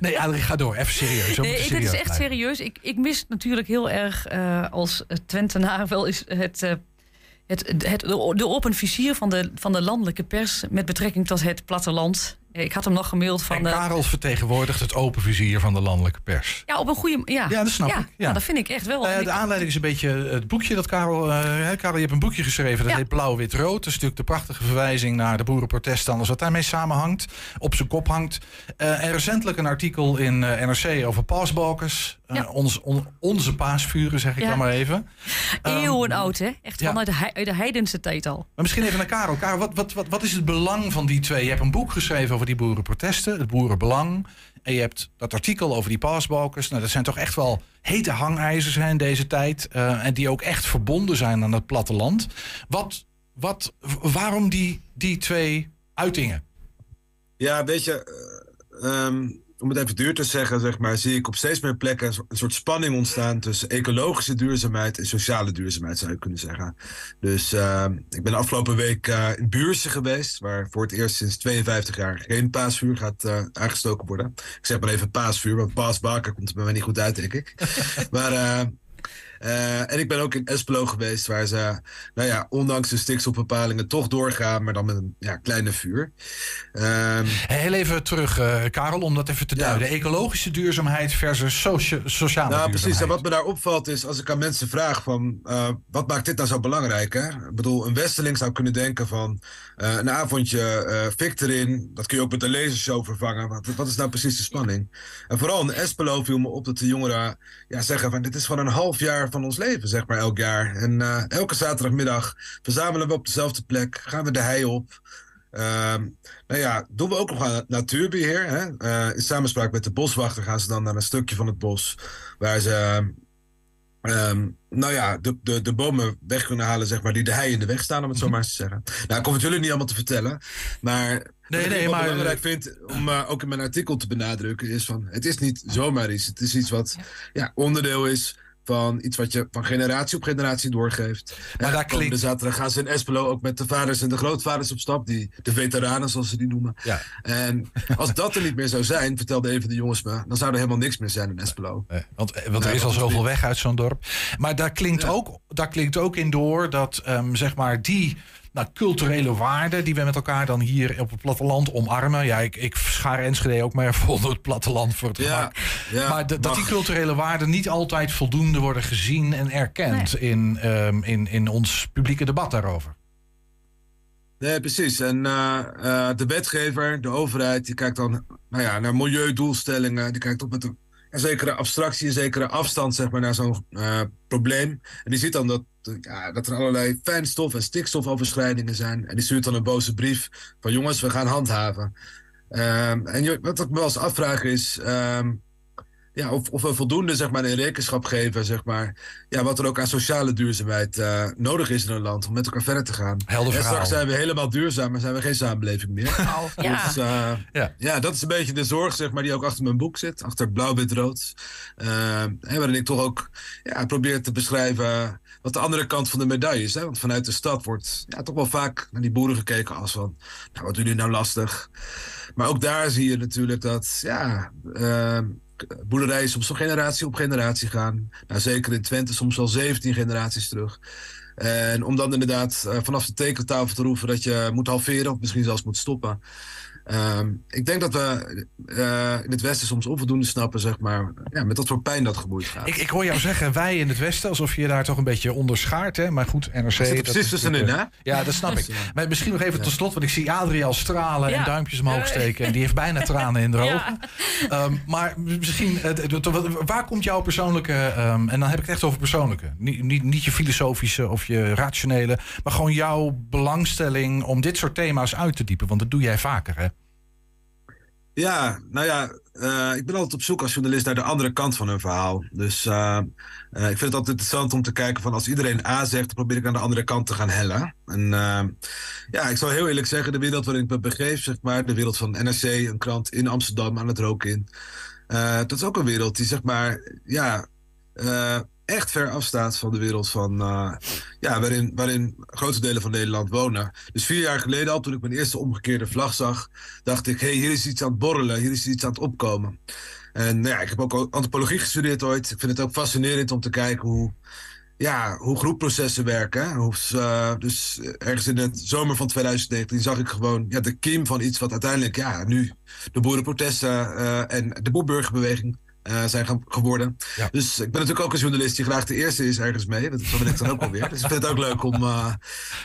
Nee, Adrie, ga door. Even serieus. Nee, dit is echt blijven. serieus. Ik, ik mis natuurlijk heel erg eh, als Twentenaar wel eens het, eh, het, het, de, de open vizier van de, van de landelijke pers met betrekking tot het platteland. Ik had hem nog gemaild van... En Karel vertegenwoordigt het open vizier van de landelijke pers. ja, op een goede... Ja, Ja, dat snap ik, ja. nou, dat vind ik echt wel. Nou de aanleiding is een beetje het boekje dat Karel... eh, Karel, je hebt een boekje geschreven, dat Ja. heet Blauw, Wit, Rood. Dat is natuurlijk de prachtige verwijzing naar de boerenprotesten... en alles wat daarmee samenhangt, op zijn kop hangt. Eh, en recentelijk een artikel in eh, NRC over paasbalkers. Ons, on- onze paasvuren, zeg ik dan maar even. [LAUGHS] Ehm, Eeuwen oud, hè? Echt vanuit de, de heidense tijd al. Maar misschien even naar Karel. Karel, wat, wat, wat, wat is het belang van die twee? Je hebt een boek geschreven over die boerenprotesten, het boerenbelang. En je hebt dat artikel over die paasbalkers. Nou, dat zijn toch echt wel hete hangijzers in deze tijd. eh, en die ook echt verbonden zijn aan het platteland. Wat, wat, waarom die, die twee uitingen? Ja, weet je, eh, ehm, om het even duur te zeggen, zeg maar, zie ik op steeds meer plekken een soort- spanning ontstaan tussen ecologische duurzaamheid en sociale duurzaamheid, zou je kunnen zeggen. Dus ehm, ik ben de afgelopen week eh, in Buurse geweest, waar voor het eerst sinds 52 jaar geen paasvuur gaat eh, aangestoken worden. Ik zeg maar even paasvuur, want paasbaker komt er bij mij niet goed uit, denk ik. [LAUGHS] maar eh, en ik ben ook in Espelo geweest, waar ze, nou ja, ondanks de stikstofbepalingen toch doorgaan, maar dan met een ja, kleine vuur. Ehm, Heel even terug, eh, Karel, om dat even te duiden. Ecologische duurzaamheid versus socia- sociale Nou, duurzaamheid. precies. En wat me daar opvalt is, als ik aan mensen vraag van, eh, wat maakt dit nou zo belangrijk? Hè? Ik bedoel, een Westeling zou kunnen denken van, een avondje fik erin, dat kun je ook met een lasershow vervangen. Wat, wat is nou precies de spanning? En vooral in Espelo viel me op dat de jongeren ja, zeggen van, dit is gewoon een half jaar van ons leven, zeg maar, elk jaar. En eh, elke zaterdagmiddag verzamelen we op dezelfde plek, gaan we de hei op. Ehm, nou ja, doen we ook nog aan natuurbeheer. Hè? Eh, in samenspraak met de boswachter gaan ze dan naar een stukje van het bos waar ze ehm, nou ja, de, de, de bomen weg kunnen halen, zeg maar, die de hei in de weg staan, om het zo maar eens te zeggen. Nou, ik hoef het jullie niet allemaal te vertellen, maar Nee, wat nee, ik maar- belangrijk vind om eh, ook in mijn artikel te benadrukken, is van, het is niet zomaar iets. Het is iets wat ja, onderdeel is van iets wat je van generatie op generatie doorgeeft. Maar daar En komende zaterdag gaan ze in Espelo ook met de vaders en de grootvaders op stap, die, de veteranen zoals ze die noemen. Ja. En als [LAUGHS] dat er niet meer zou zijn, vertelde een van de jongens me, dan zou er helemaal niks meer zijn in Espelo. Nee, want, eh, want er is al zoveel weg uit zo'n dorp. Maar daar klinkt, ook, daar klinkt ook in door dat ehm, zeg maar die, nou, culturele waarden die we met elkaar dan hier op het platteland omarmen. Ja, ik, ik schaar Enschede ook maar even [LAUGHS] onder het platteland voor het Ja, gemak. ja, maar dat die culturele waarden niet altijd voldoende worden gezien en erkend in, ehm, in, in ons publieke debat daarover. Nee, precies. En eh, eh, de wetgever, de overheid, die kijkt dan nou ja, naar milieudoelstellingen. Die kijkt ook met een, een zekere abstractie, een zekere afstand zeg maar, naar zo'n eh, probleem. En die ziet dan dat, ja, dat er allerlei fijnstof- en stikstofoverschrijdingen zijn. En die stuurt dan een boze brief van jongens, we gaan handhaven. Ehm, en wat ik me wel eens afvraag is... ehm, ja, of, of we voldoende zeg maar, in rekenschap geven, zeg maar, ja, wat er ook aan sociale duurzaamheid eh, nodig is in een land om met elkaar verder te gaan. Helder en straks zijn we helemaal duurzaam, maar zijn we geen samenleving meer. [LAUGHS] ja. Dus, eh, Ja. ja. dat is een beetje de zorg zeg maar, die ook achter mijn boek zit, achter blauw, wit, rood. Eh, en waarin ik toch ook ja, probeer te beschrijven wat de andere kant van de medaille is. Hè? Want vanuit de stad wordt ja, toch wel vaak naar die boeren gekeken als van, nou, wat doen jullie nou lastig? Maar ook daar zie je natuurlijk dat, ja, eh, boerderijen soms van generatie op generatie gaan. Nou, zeker in Twente soms wel 17 generaties terug. En om dan inderdaad eh, vanaf de tekentafel te roepen dat je moet halveren of misschien zelfs moet stoppen. Ehm, ik denk dat we eh, in het Westen soms onvoldoende snappen, zeg maar, ja, met wat voor pijn dat gemoeid gaat. Ik, ik hoor jou zeggen, wij in het Westen, alsof je daar toch een beetje onderschaart. Hè? Maar goed, NRC... Zit er precies tussenin, hè? Ja, dat snap ik. Maar misschien nog even tot slot, want ik zie Adrie al stralen en duimpjes omhoog steken. En die heeft bijna tranen in de ogen. Ehm, maar misschien, eh, waar komt jouw persoonlijke... ehm, en dan heb ik het echt over persoonlijke. Niet, niet, niet je filosofische of je rationele. Maar gewoon jouw belangstelling om dit soort thema's uit te diepen. Want dat doe jij vaker, hè? Ja, nou ja, eh, ik ben altijd op zoek als journalist naar de andere kant van een verhaal. Dus eh, ik vind het altijd interessant om te kijken van als iedereen A zegt, dan probeer ik aan de andere kant te gaan hellen. En ja, ik zal heel eerlijk zeggen, de wereld waarin ik me begeef, zeg maar, de wereld van NRC, een krant in Amsterdam aan het roken in. dat is ook een wereld die zeg maar, ja, echt ver afstaat van de wereld van, eh, ja, waarin, waarin grote delen van Nederland wonen. Dus vier jaar geleden al, toen ik mijn eerste omgekeerde vlag zag, dacht ik, hé, hey, hier is iets aan het borrelen, hier is iets aan het opkomen. En nou ja, ik heb ook antropologie gestudeerd ooit. Ik vind het ook fascinerend om te kijken hoe, ja, hoe groepprocessen werken. eh, dus ergens in het zomer van 2019 zag ik gewoon ja, de kiem van iets wat uiteindelijk ja, nu de boerenprotesten eh, en de boerburgerbeweging eh, zijn ge- geworden. Dus ik ben natuurlijk ook een journalist die graag de eerste is ergens mee. Dat zo ben ik dan ook alweer. Dus ik vind het ook leuk om, eh,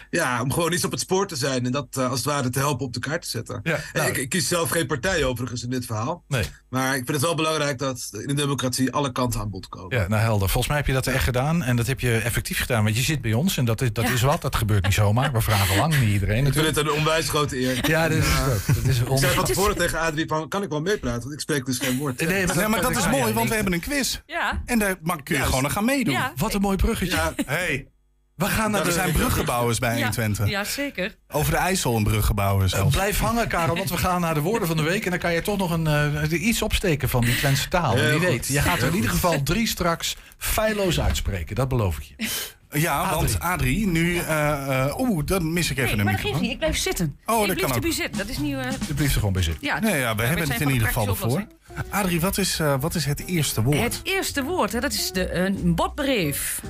ja, om gewoon iets op het spoor te zijn en dat eh, als het ware te helpen op de kaart te zetten. Ja, En ik, ik kies zelf geen partij overigens in dit verhaal. Nee. Maar ik vind het wel belangrijk dat in een democratie alle kanten aan bod komen. Ja, nou helder. Volgens mij heb je dat echt gedaan. En dat heb je effectief gedaan. Want je zit bij ons en dat is, dat is wat. Dat gebeurt niet zomaar. We vragen lang niet iedereen Ik vind het een onwijs grote eer. Ja, dat is. Dat is ik zei van tevoren tegen Adrie van, kan ik wel meepraten? Want ik spreek dus geen woord. Nee, maar Nee, maar dat is mooi, ja, want we hebben een quiz. Ja. En daar mag- kun je gewoon aan gaan meedoen. Ja. Wat een mooi bruggetje. Ja, Hey, We gaan naar er de... zijn bruggebouwers bij Ja, 120. ja, zeker. Over de IJssel een bruggebouwer Eh, zelfs. Blijf hangen, Karel, want we gaan naar de woorden van de week. En dan kan je toch nog een, eh, iets opsteken van die Twentse taal. Wie weet, je gaat er in ieder geval drie straks feilloos uitspreken. Dat beloof ik je. [LAUGHS] Ja, want Adrie, nu... eh, Oeh, dan mis ik even Nee, een maar dat geeft niet. Ik blijf zitten. Oh, ik dat blijf er ook. zitten. Dat is eh, Je blijft er gewoon bij zitten. ja, Nee, ja, we hebben het in ieder de geval oplossing. Adrie, wat is, eh, wat is het eerste woord? Het eerste woord, hè, dat is de, een botbrief.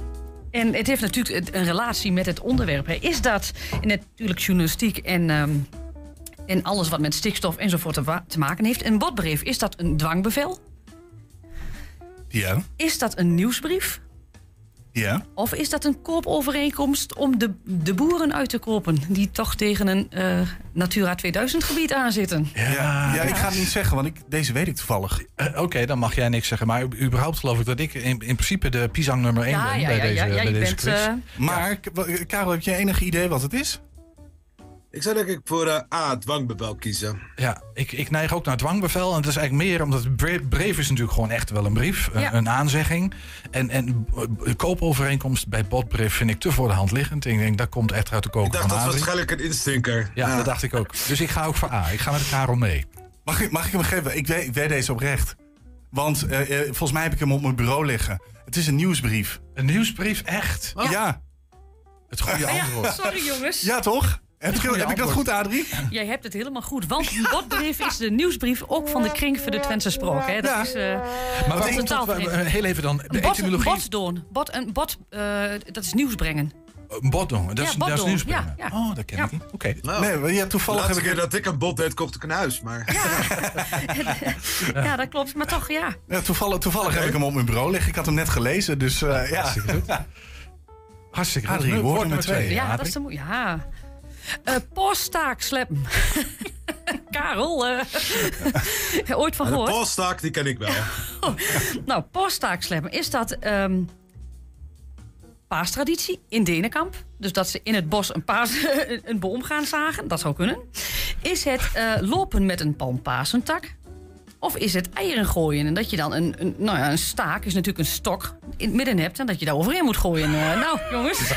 En het heeft natuurlijk een relatie met het onderwerp. Hè. Is dat in natuurlijk journalistiek en, ehm, en alles wat met stikstof enzovoort te, te maken heeft. Een botbrief, is dat een dwangbevel? Ja, Is dat een nieuwsbrief? Ja. Of is dat een koopovereenkomst om de, de boeren uit te kopen... die toch tegen een eh, Natura 2000 gebied aanzitten? Ja, ja, ik ga het niet zeggen, want ik, deze weet ik toevallig. Eh, Oké, dan mag jij niks zeggen. Maar u- überhaupt geloof ik dat ik in, in principe de pisang nummer 1 Ja, ben ja, bij ja, deze, ja, ja, bij deze bent... quiz. eh, Maar, Karel, heb je enig idee wat het is? Ik zou denk ik voor eh, A, dwangbevel kiezen. Ja, ik, ik neig ook naar dwangbevel. En dat is eigenlijk meer omdat brief is natuurlijk gewoon echt wel een brief. Een, Ja. een aanzegging. En, en koopovereenkomst bij botbrief vind ik te voor de hand liggend. Ik denk, dat komt echt uit de Ik koker dacht van dat was waarschijnlijk een instinker. Ja, dat dacht ik ook. Dus ik ga ook voor A. Ik ga met Karel mee. Mag ik, mag ik hem geven? Ik weet, ik weet deze oprecht. Want eh, eh, volgens mij heb ik hem op mijn bureau liggen. Het is een nieuwsbrief. Een nieuwsbrief, echt? Ja. Het goede ja, antwoord. sorry jongens. Ja, toch? Heb, ik, heb ik dat goed, Adrie? Jij hebt het helemaal goed. Want een botbrief is de nieuwsbrief ook van de kring voor de Twentse Sprook. Hè? Dat Ja. is, eh, Maar dat- taalvereniging. eh, heel even dan, de bot, etymologie. bot doen. Bot, een bot, eh, dat is nieuws brengen. Een botdong, dat is, Ja, dat is ja, ja. Oh, dat ken Ja. ik niet. Oké. Nee, maar ja, toevallig heb ik- keer dat ik een bot deed, kocht ik een huis. Maar... Ja, dat klopt. Maar toch, ja. Ja, toevallig toevallig heb ik hem op mijn bureau liggen. Ik had hem net gelezen, dus eh, ja. Hartstikke goed. Adrie, Nu, woord woord nummer twee. twee. Ja, dat is de moe- Ja. Eh Poststaak sleppen. [LAUGHS] Karel, eh, [LAUGHS] ooit van de gehoord? polstak, die ken ik wel. [LAUGHS] Nou, poststaak sleppen. Is dat ehm paastraditie in Denenkamp? Dus dat ze in het bos een, paas, een boom gaan zagen? Dat zou kunnen. Is het eh, lopen met een palmpasentak? Of is het eieren gooien? En dat je dan een, een, nou ja, een staak is natuurlijk een stok in het midden hebt... en dat je daar overheen moet gooien. Eh, nou, jongens. [LAUGHS]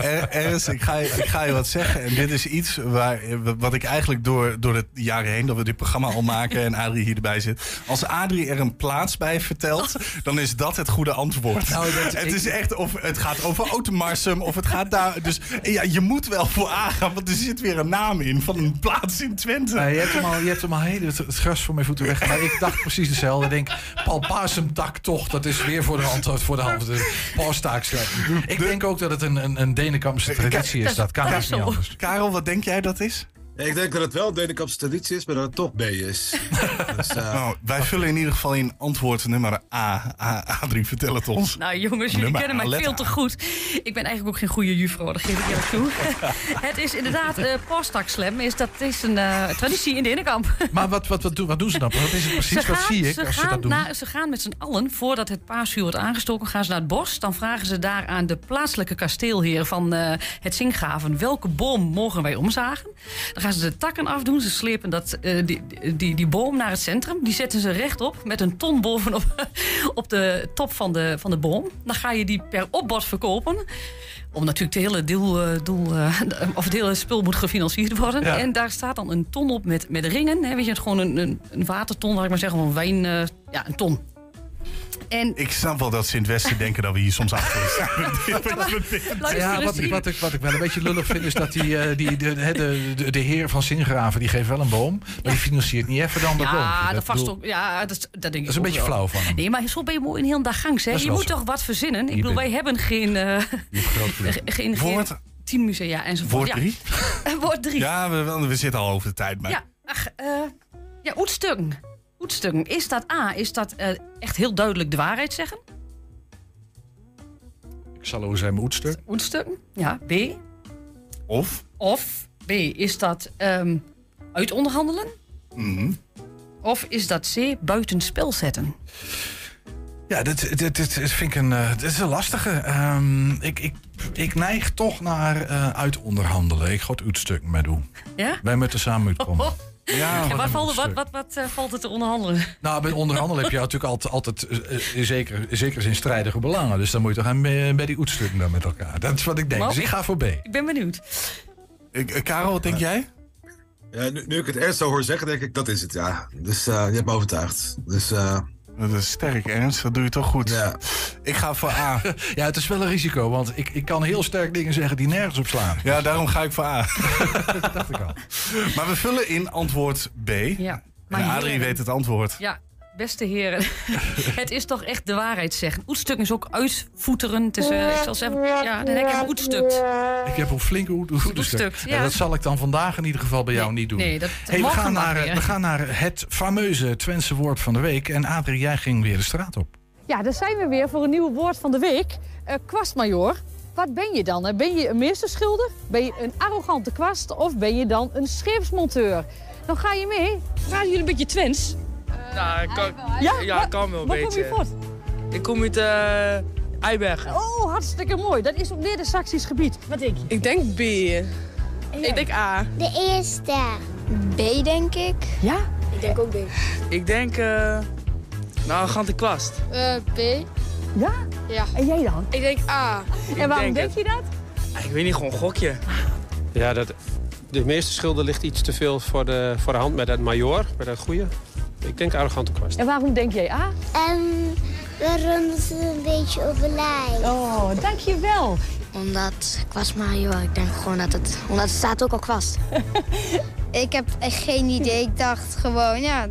Er- Ernst, ik ga, je, ik ga je wat zeggen. En dit is iets waar, wat ik eigenlijk door, door de jaren heen... dat we dit programma al maken en Adrie hier erbij zit... als Adrie er een plaats bij vertelt... dan is dat het goede antwoord. Nou, dat- het ik- is echt of het gaat over Automarsum of het gaat daar... Dus ja, je moet wel voor aangaan, want er zit weer een naam in... van een plaats in Twente. Nee, je hebt hem al, je hebt hem al heel het, het gras voor mijn voeten weg. Maar ik dacht precies hetzelfde. Ik denk, palpasemtak toch, dat is weer voor de hand. Voor de hand de palstaak slepen. Ik denk ook dat het een, een, een Denenkampse traditie is. Dat kan niet anders. Karel, wat denk jij dat is? Ik denk dat het wel een Denenkampse traditie is, maar dat het toch B is. [LAUGHS] dus, eh, Nou, wij vullen in ieder geval in antwoord nummer A. A Adrie, vertel het ons. Nou jongens, jullie Nummer kennen mij A, veel te goed. Ik ben eigenlijk ook geen goede juffrouw, dat geef ik eerlijk toe. [LAUGHS] het is inderdaad, eh posttakslam is, dat is een eh, traditie in de. Maar wat, wat, wat, doen, wat doen ze dan? Wat is het precies? Wat zie ik ze als ze gaan dat doen? ze gaan met z'n allen, voordat het paasvuur wordt aangestoken, gaan ze naar het bos. Dan vragen ze daar aan de plaatselijke kasteelheer van eh, het Zingraven... welke boom mogen wij omzagen? Dan gaan ze de takken afdoen. Ze slepen dat, eh, die, die, die boom naar het centrum. Die zetten ze rechtop met een ton bovenop [LAUGHS] op de top van de, van de boom. Dan ga je die per opbod verkopen. Om natuurlijk het hele, doel, eh, doel, eh, of het hele spul moet gefinancierd worden. Ja. En daar staat dan een ton op met, met ringen. Hè, weet je, het gewoon een, een, een waterton, laat ik maar zeggen, of een wijn. ja, een ton. En Ik snap wel dat ze in het Westen [LAUGHS] denken dat we hier soms achter [LAUGHS] staan. Ja, wat, ik- wat, ik, wat ik wel een beetje lullig vind is dat die, eh, die, de, de, de, de, de heer van Zingraven die geeft wel een boom, maar die financiert niet even dan dat Ja, boompje. dat, vast bedoel- ook, ja dat, is- dat denk ik Dat is een beetje wel. flauw van hem. Nee, maar zo ben je mooi in heel dag gangs. Hè? Dat Je moet zo. toch wat verzinnen? Ik bedoel, wij hebben geen, eh Je hebt groot geluk. geen, geen Woord, tien musea enzovoort. woord ja. drie? [LAUGHS] Woord drie. Ja, Ja, we, we zitten al over de tijd. Maar ach, eh, ja oetstukken. Oetstukken. Is dat A, is dat eh, echt heel duidelijk de waarheid zeggen? Ik zal over zijn moedstuk. Oetstukken. Ja. B. Of? Of B, is dat ehm uitonderhandelen? Mhm. Of is dat C, buitenspel zetten? Ja, dit, dit, dit, dit vind ik een, eh, dit is een lastige. Ehm, ik, ik, ik neig toch naar eh uitonderhandelen. Ik ga het uitstuk mee doen. Ja? Wij moeten samen uitkomen. Oh. [LAUGHS] Ja, En wat, valt, wat, wat, wat eh, valt er te onderhandelen? Nou, bij onderhandelen heb je natuurlijk altijd, altijd eh, eh, zeker, zeker zijn strijdige belangen. Dus dan moet je toch aan bij, bij die oetstukken dan met elkaar. Dat is wat ik denk. Maar- Dus ik ga voor B. Ik ben benieuwd. Ik- eh, Karel, wat denk jij? ja, nu, nu ik het eerst zo hoor zeggen, denk ik, dat is het, ja. Dus eh, je hebt me overtuigd. Dus eh, Dat is sterk, Ernst. Dat doe je toch goed. ja. Ik ga voor A. [LAUGHS] Ja, het is wel een risico, want ik, ik kan heel sterk dingen zeggen die nergens op slaan. Ja, daarom ga ik voor A. [LAUGHS] Dat dacht ik al. Maar we vullen in antwoord B. Ja. En Adrie heren- weet het antwoord. Ja, beste heren. [LAUGHS] het is toch echt de waarheid zeggen. Oetstuk is ook uitvoeteren. Het is, eh, ik zal zeggen, ja, dan heb ik hem oetstukt. Ik heb een flinke oet- oetstuk. Oetstuk, Ja, ja. dat zal ik dan vandaag in ieder geval bij jou niet doen. Nee, dat, Hey, we, gaan naar, weer. we gaan naar het fameuze Twentse woord van de week. En Adrie, jij ging weer de straat op. Ja, daar zijn we weer voor een nieuw woord van de week. Eh kwastmajor. Wat ben je dan? Ben je een meesterschilder? Ben je een arrogante kwast? Of ben je dan een scheepsmonteur? Dan ga je mee. Praten jullie een beetje Twents? Nou, ik kan, Ja? ja, kan wel een Waar kom beetje. je voort? Ik kom uit eh Eibergen. Oh, hartstikke mooi. Dat is op Neder-Saxisch gebied. Wat denk je? Ik denk B. Ik denk A. De eerste. B, denk ik. Ja? Ik denk ook B. Ik denk, eh nou, arrogante kwast. Uh, B. Ja? Ja. En jij dan? Ik denk A. en waarom denk denk je dat? Ah, Ik weet niet, gewoon een gokje. Ja, dat, de meeste schilder ligt iets te veel voor de, voor de hand met het major, met het goede. Ik denk arrogante kwast. En waarom denk jij A? En we runnen ze een beetje overlijf. Oh, dankjewel. Omdat kwastmajor, ik denk gewoon dat het... Omdat het staat ook al kwast. [LAUGHS] ik heb echt geen idee. Ik dacht gewoon, ja,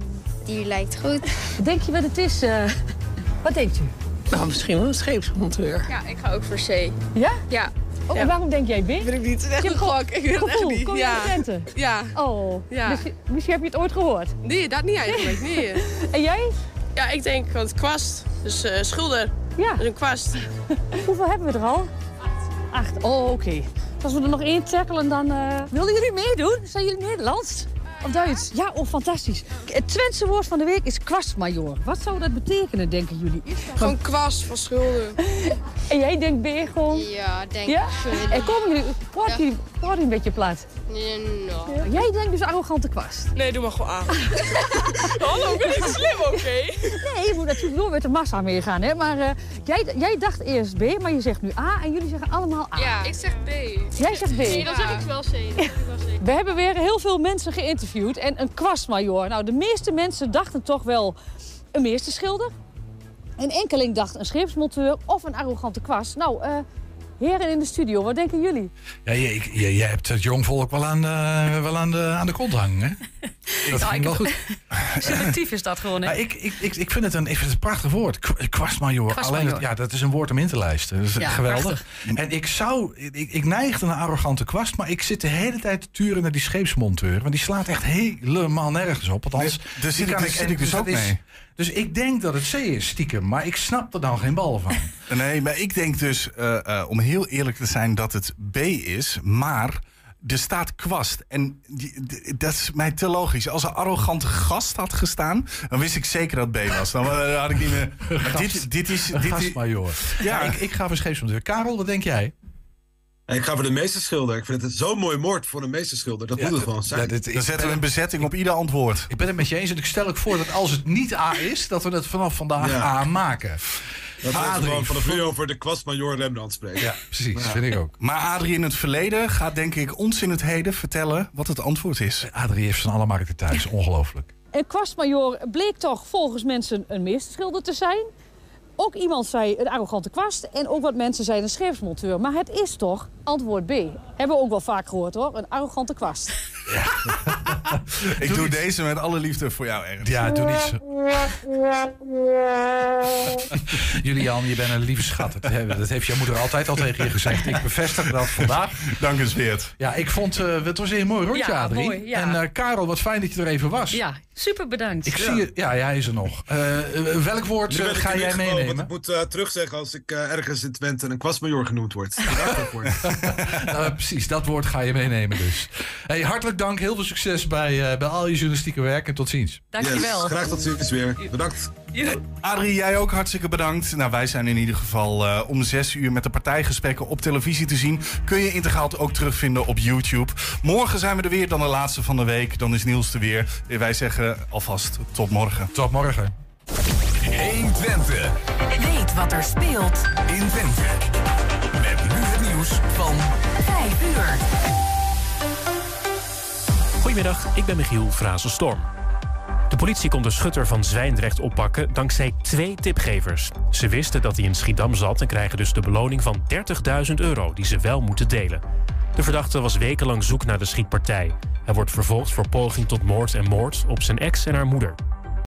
die lijkt goed. Denk je wat het is? eh? wat denkt u? Nou, misschien wel een scheepsmonteur. Ja, ik ga ook voor C. Ja? Ja. Oh, en waarom denk jij B? Weet ik niet. Het is echt een gok. Ik weet het echt niet. Kom je ja. Ja. Oh, Ja. Misschien, misschien heb je het ooit gehoord. Nee, dat niet eigenlijk. Nee. [LAUGHS] En jij? Ja, ik denk, want kwast. Dus eh, schilder. Ja. Dus een kwast. [LAUGHS] Hoeveel hebben we er al? Acht. Oh, oké. Als we er nog één tackelen, dan... eh Wilden jullie meedoen? Zijn jullie Nederlands? Of Duits? Ja, oh, fantastisch. Het Twentse woord van de week is kwastmajor. Wat zou dat betekenen, denken jullie? Gewoon kwast van schulden. [LAUGHS] En jij denkt B gewoon... Ja, denk Ja? ik. En komen jullie... Ja. jullie, jullie een beetje plat? Nee, nou. Jij denkt dus arrogante kwast. Nee, doe maar gewoon aan. [LAUGHS] Hallo, ik ben niet slim, oké? Nee, je moet natuurlijk wel met de massa meegaan, hè. Maar eh, jij, jij dacht eerst B, maar je zegt nu A en jullie zeggen allemaal A. Ja, ik zeg B. Jij zegt B. Nee, dan zeg ik wel C. Dan zeg ik wel C. We hebben weer heel veel mensen geïnterviewd en een kwastmajor. Nou, de meeste mensen dachten toch wel een meesterschilder. Een enkeling dacht een scheepsmonteur of een arrogante kwast. Nou, eh, heren in de studio, wat denken jullie? Ja, je, ik- je, je hebt het jongvolk wel aan, de- wel aan, de, aan de kont hangen, hè? [LAUGHS] Dat ik wel heb- goed. [LAUGHS] Selectief is dat gewoon, hè? Maar ik, ik, ik, ik, vind het een, ik vind het een prachtig woord. Kwastmajor. Alleen, het- ja, dat is een woord om in te lijsten. Dat is Ja, geweldig. En ik zou, ik, ik neigde naar arrogante kwast, maar ik zit de hele tijd te turen naar die scheepsmonteur. Want die slaat echt helemaal nergens op. Althans, Nee, daar die zit ik kan dus- zit ik dus dat ook mee. Dus ik denk dat het C is, stiekem. Maar ik snap er dan geen bal van. [LAUGHS] Nee, maar ik denk dus, eh, eh, om heel eerlijk te zijn, dat het B is. Maar er staat kwast. En die, die- dat is mij te logisch. Als er arrogante gast had gestaan, dan wist ik zeker dat het B was. Dan eh, had ik niet meer... [LAUGHS] Maar dit, dit is... Een Dit is gastmajor. Ja, ik, ik ga voor. Karel, wat denk jij? Ik ga voor de meesterschilder. Ik vind het zo'n mooi moord voor een meesterschilder. Dat moet het gewoon zijn. Ja, dit- dan zetten we een bezetting op ieder antwoord. Ik ben het met je eens en ik stel ook voor dat als het niet A is, dat we het vanaf vandaag Ja. A maken. Dat we Adrie, gewoon vanaf nu over de kwastmajor Rembrandt spreken. Ja, precies. Vind ik ook. Maar Adrie in het verleden gaat denk ik ons in het heden vertellen wat het antwoord is. Adrie heeft van alle markten thuis. Ongelooflijk. Een kwastmajor bleek toch volgens mensen een meesterschilder te zijn. Ook iemand zei een arrogante kwast en ook wat mensen zeiden een scheepsmonteur. Maar het is toch antwoord B. Hebben we ook wel vaak gehoord hoor, een arrogante kwast. [LAUGHS] Ik doe deze met alle liefde voor jou, Ernst. Ja, doe niet zo. [LAUGHS] Julian, je bent een lieve schat. Dat, heeft jouw moeder altijd al tegen je gezegd. Ik bevestig dat vandaag. Dank eens, Weert. Ja, ik vond eh, het was een mooi rondje, Ja, Adrie. mooi, ja. En eh, Karel, wat fijn dat je er even was. Ja, super bedankt. Ik zie je. Ja, hij is er nog. Eh, welk woord ga jij niet Want ik moet eh, terugzeggen als ik eh, ergens in Twente een kwastmajor genoemd word. [LAUGHS] Nou, precies, dat woord ga je meenemen dus. Hey, hartelijk dank, heel veel succes bij, eh, bij al je journalistieke werk en tot ziens. Dankjewel. Yes, graag tot ziens weer. Bedankt. Adrie, jij ook hartstikke bedankt. Nou, wij zijn in ieder geval eh, om zes uur met de partijgesprekken op televisie te zien. Kun je integraal ook terugvinden op YouTube. Morgen zijn we er weer, dan de laatste van de week. Dan is Niels er weer. Wij zeggen alvast tot morgen. Tot morgen. 1 Twente. Weet wat er speelt In Twente. Met nu het nieuws van 5 uur. Goedemiddag, ik ben Michiel Frazenstorm. De politie kon de schutter van Zwijndrecht oppakken dankzij twee tipgevers. Ze wisten dat hij in Schiedam zat en krijgen dus de beloning van 30.000 euro... die ze wel moeten delen. De verdachte was wekenlang zoek naar de schietpartij. Hij wordt vervolgd voor poging tot moord en moord op zijn ex en haar moeder.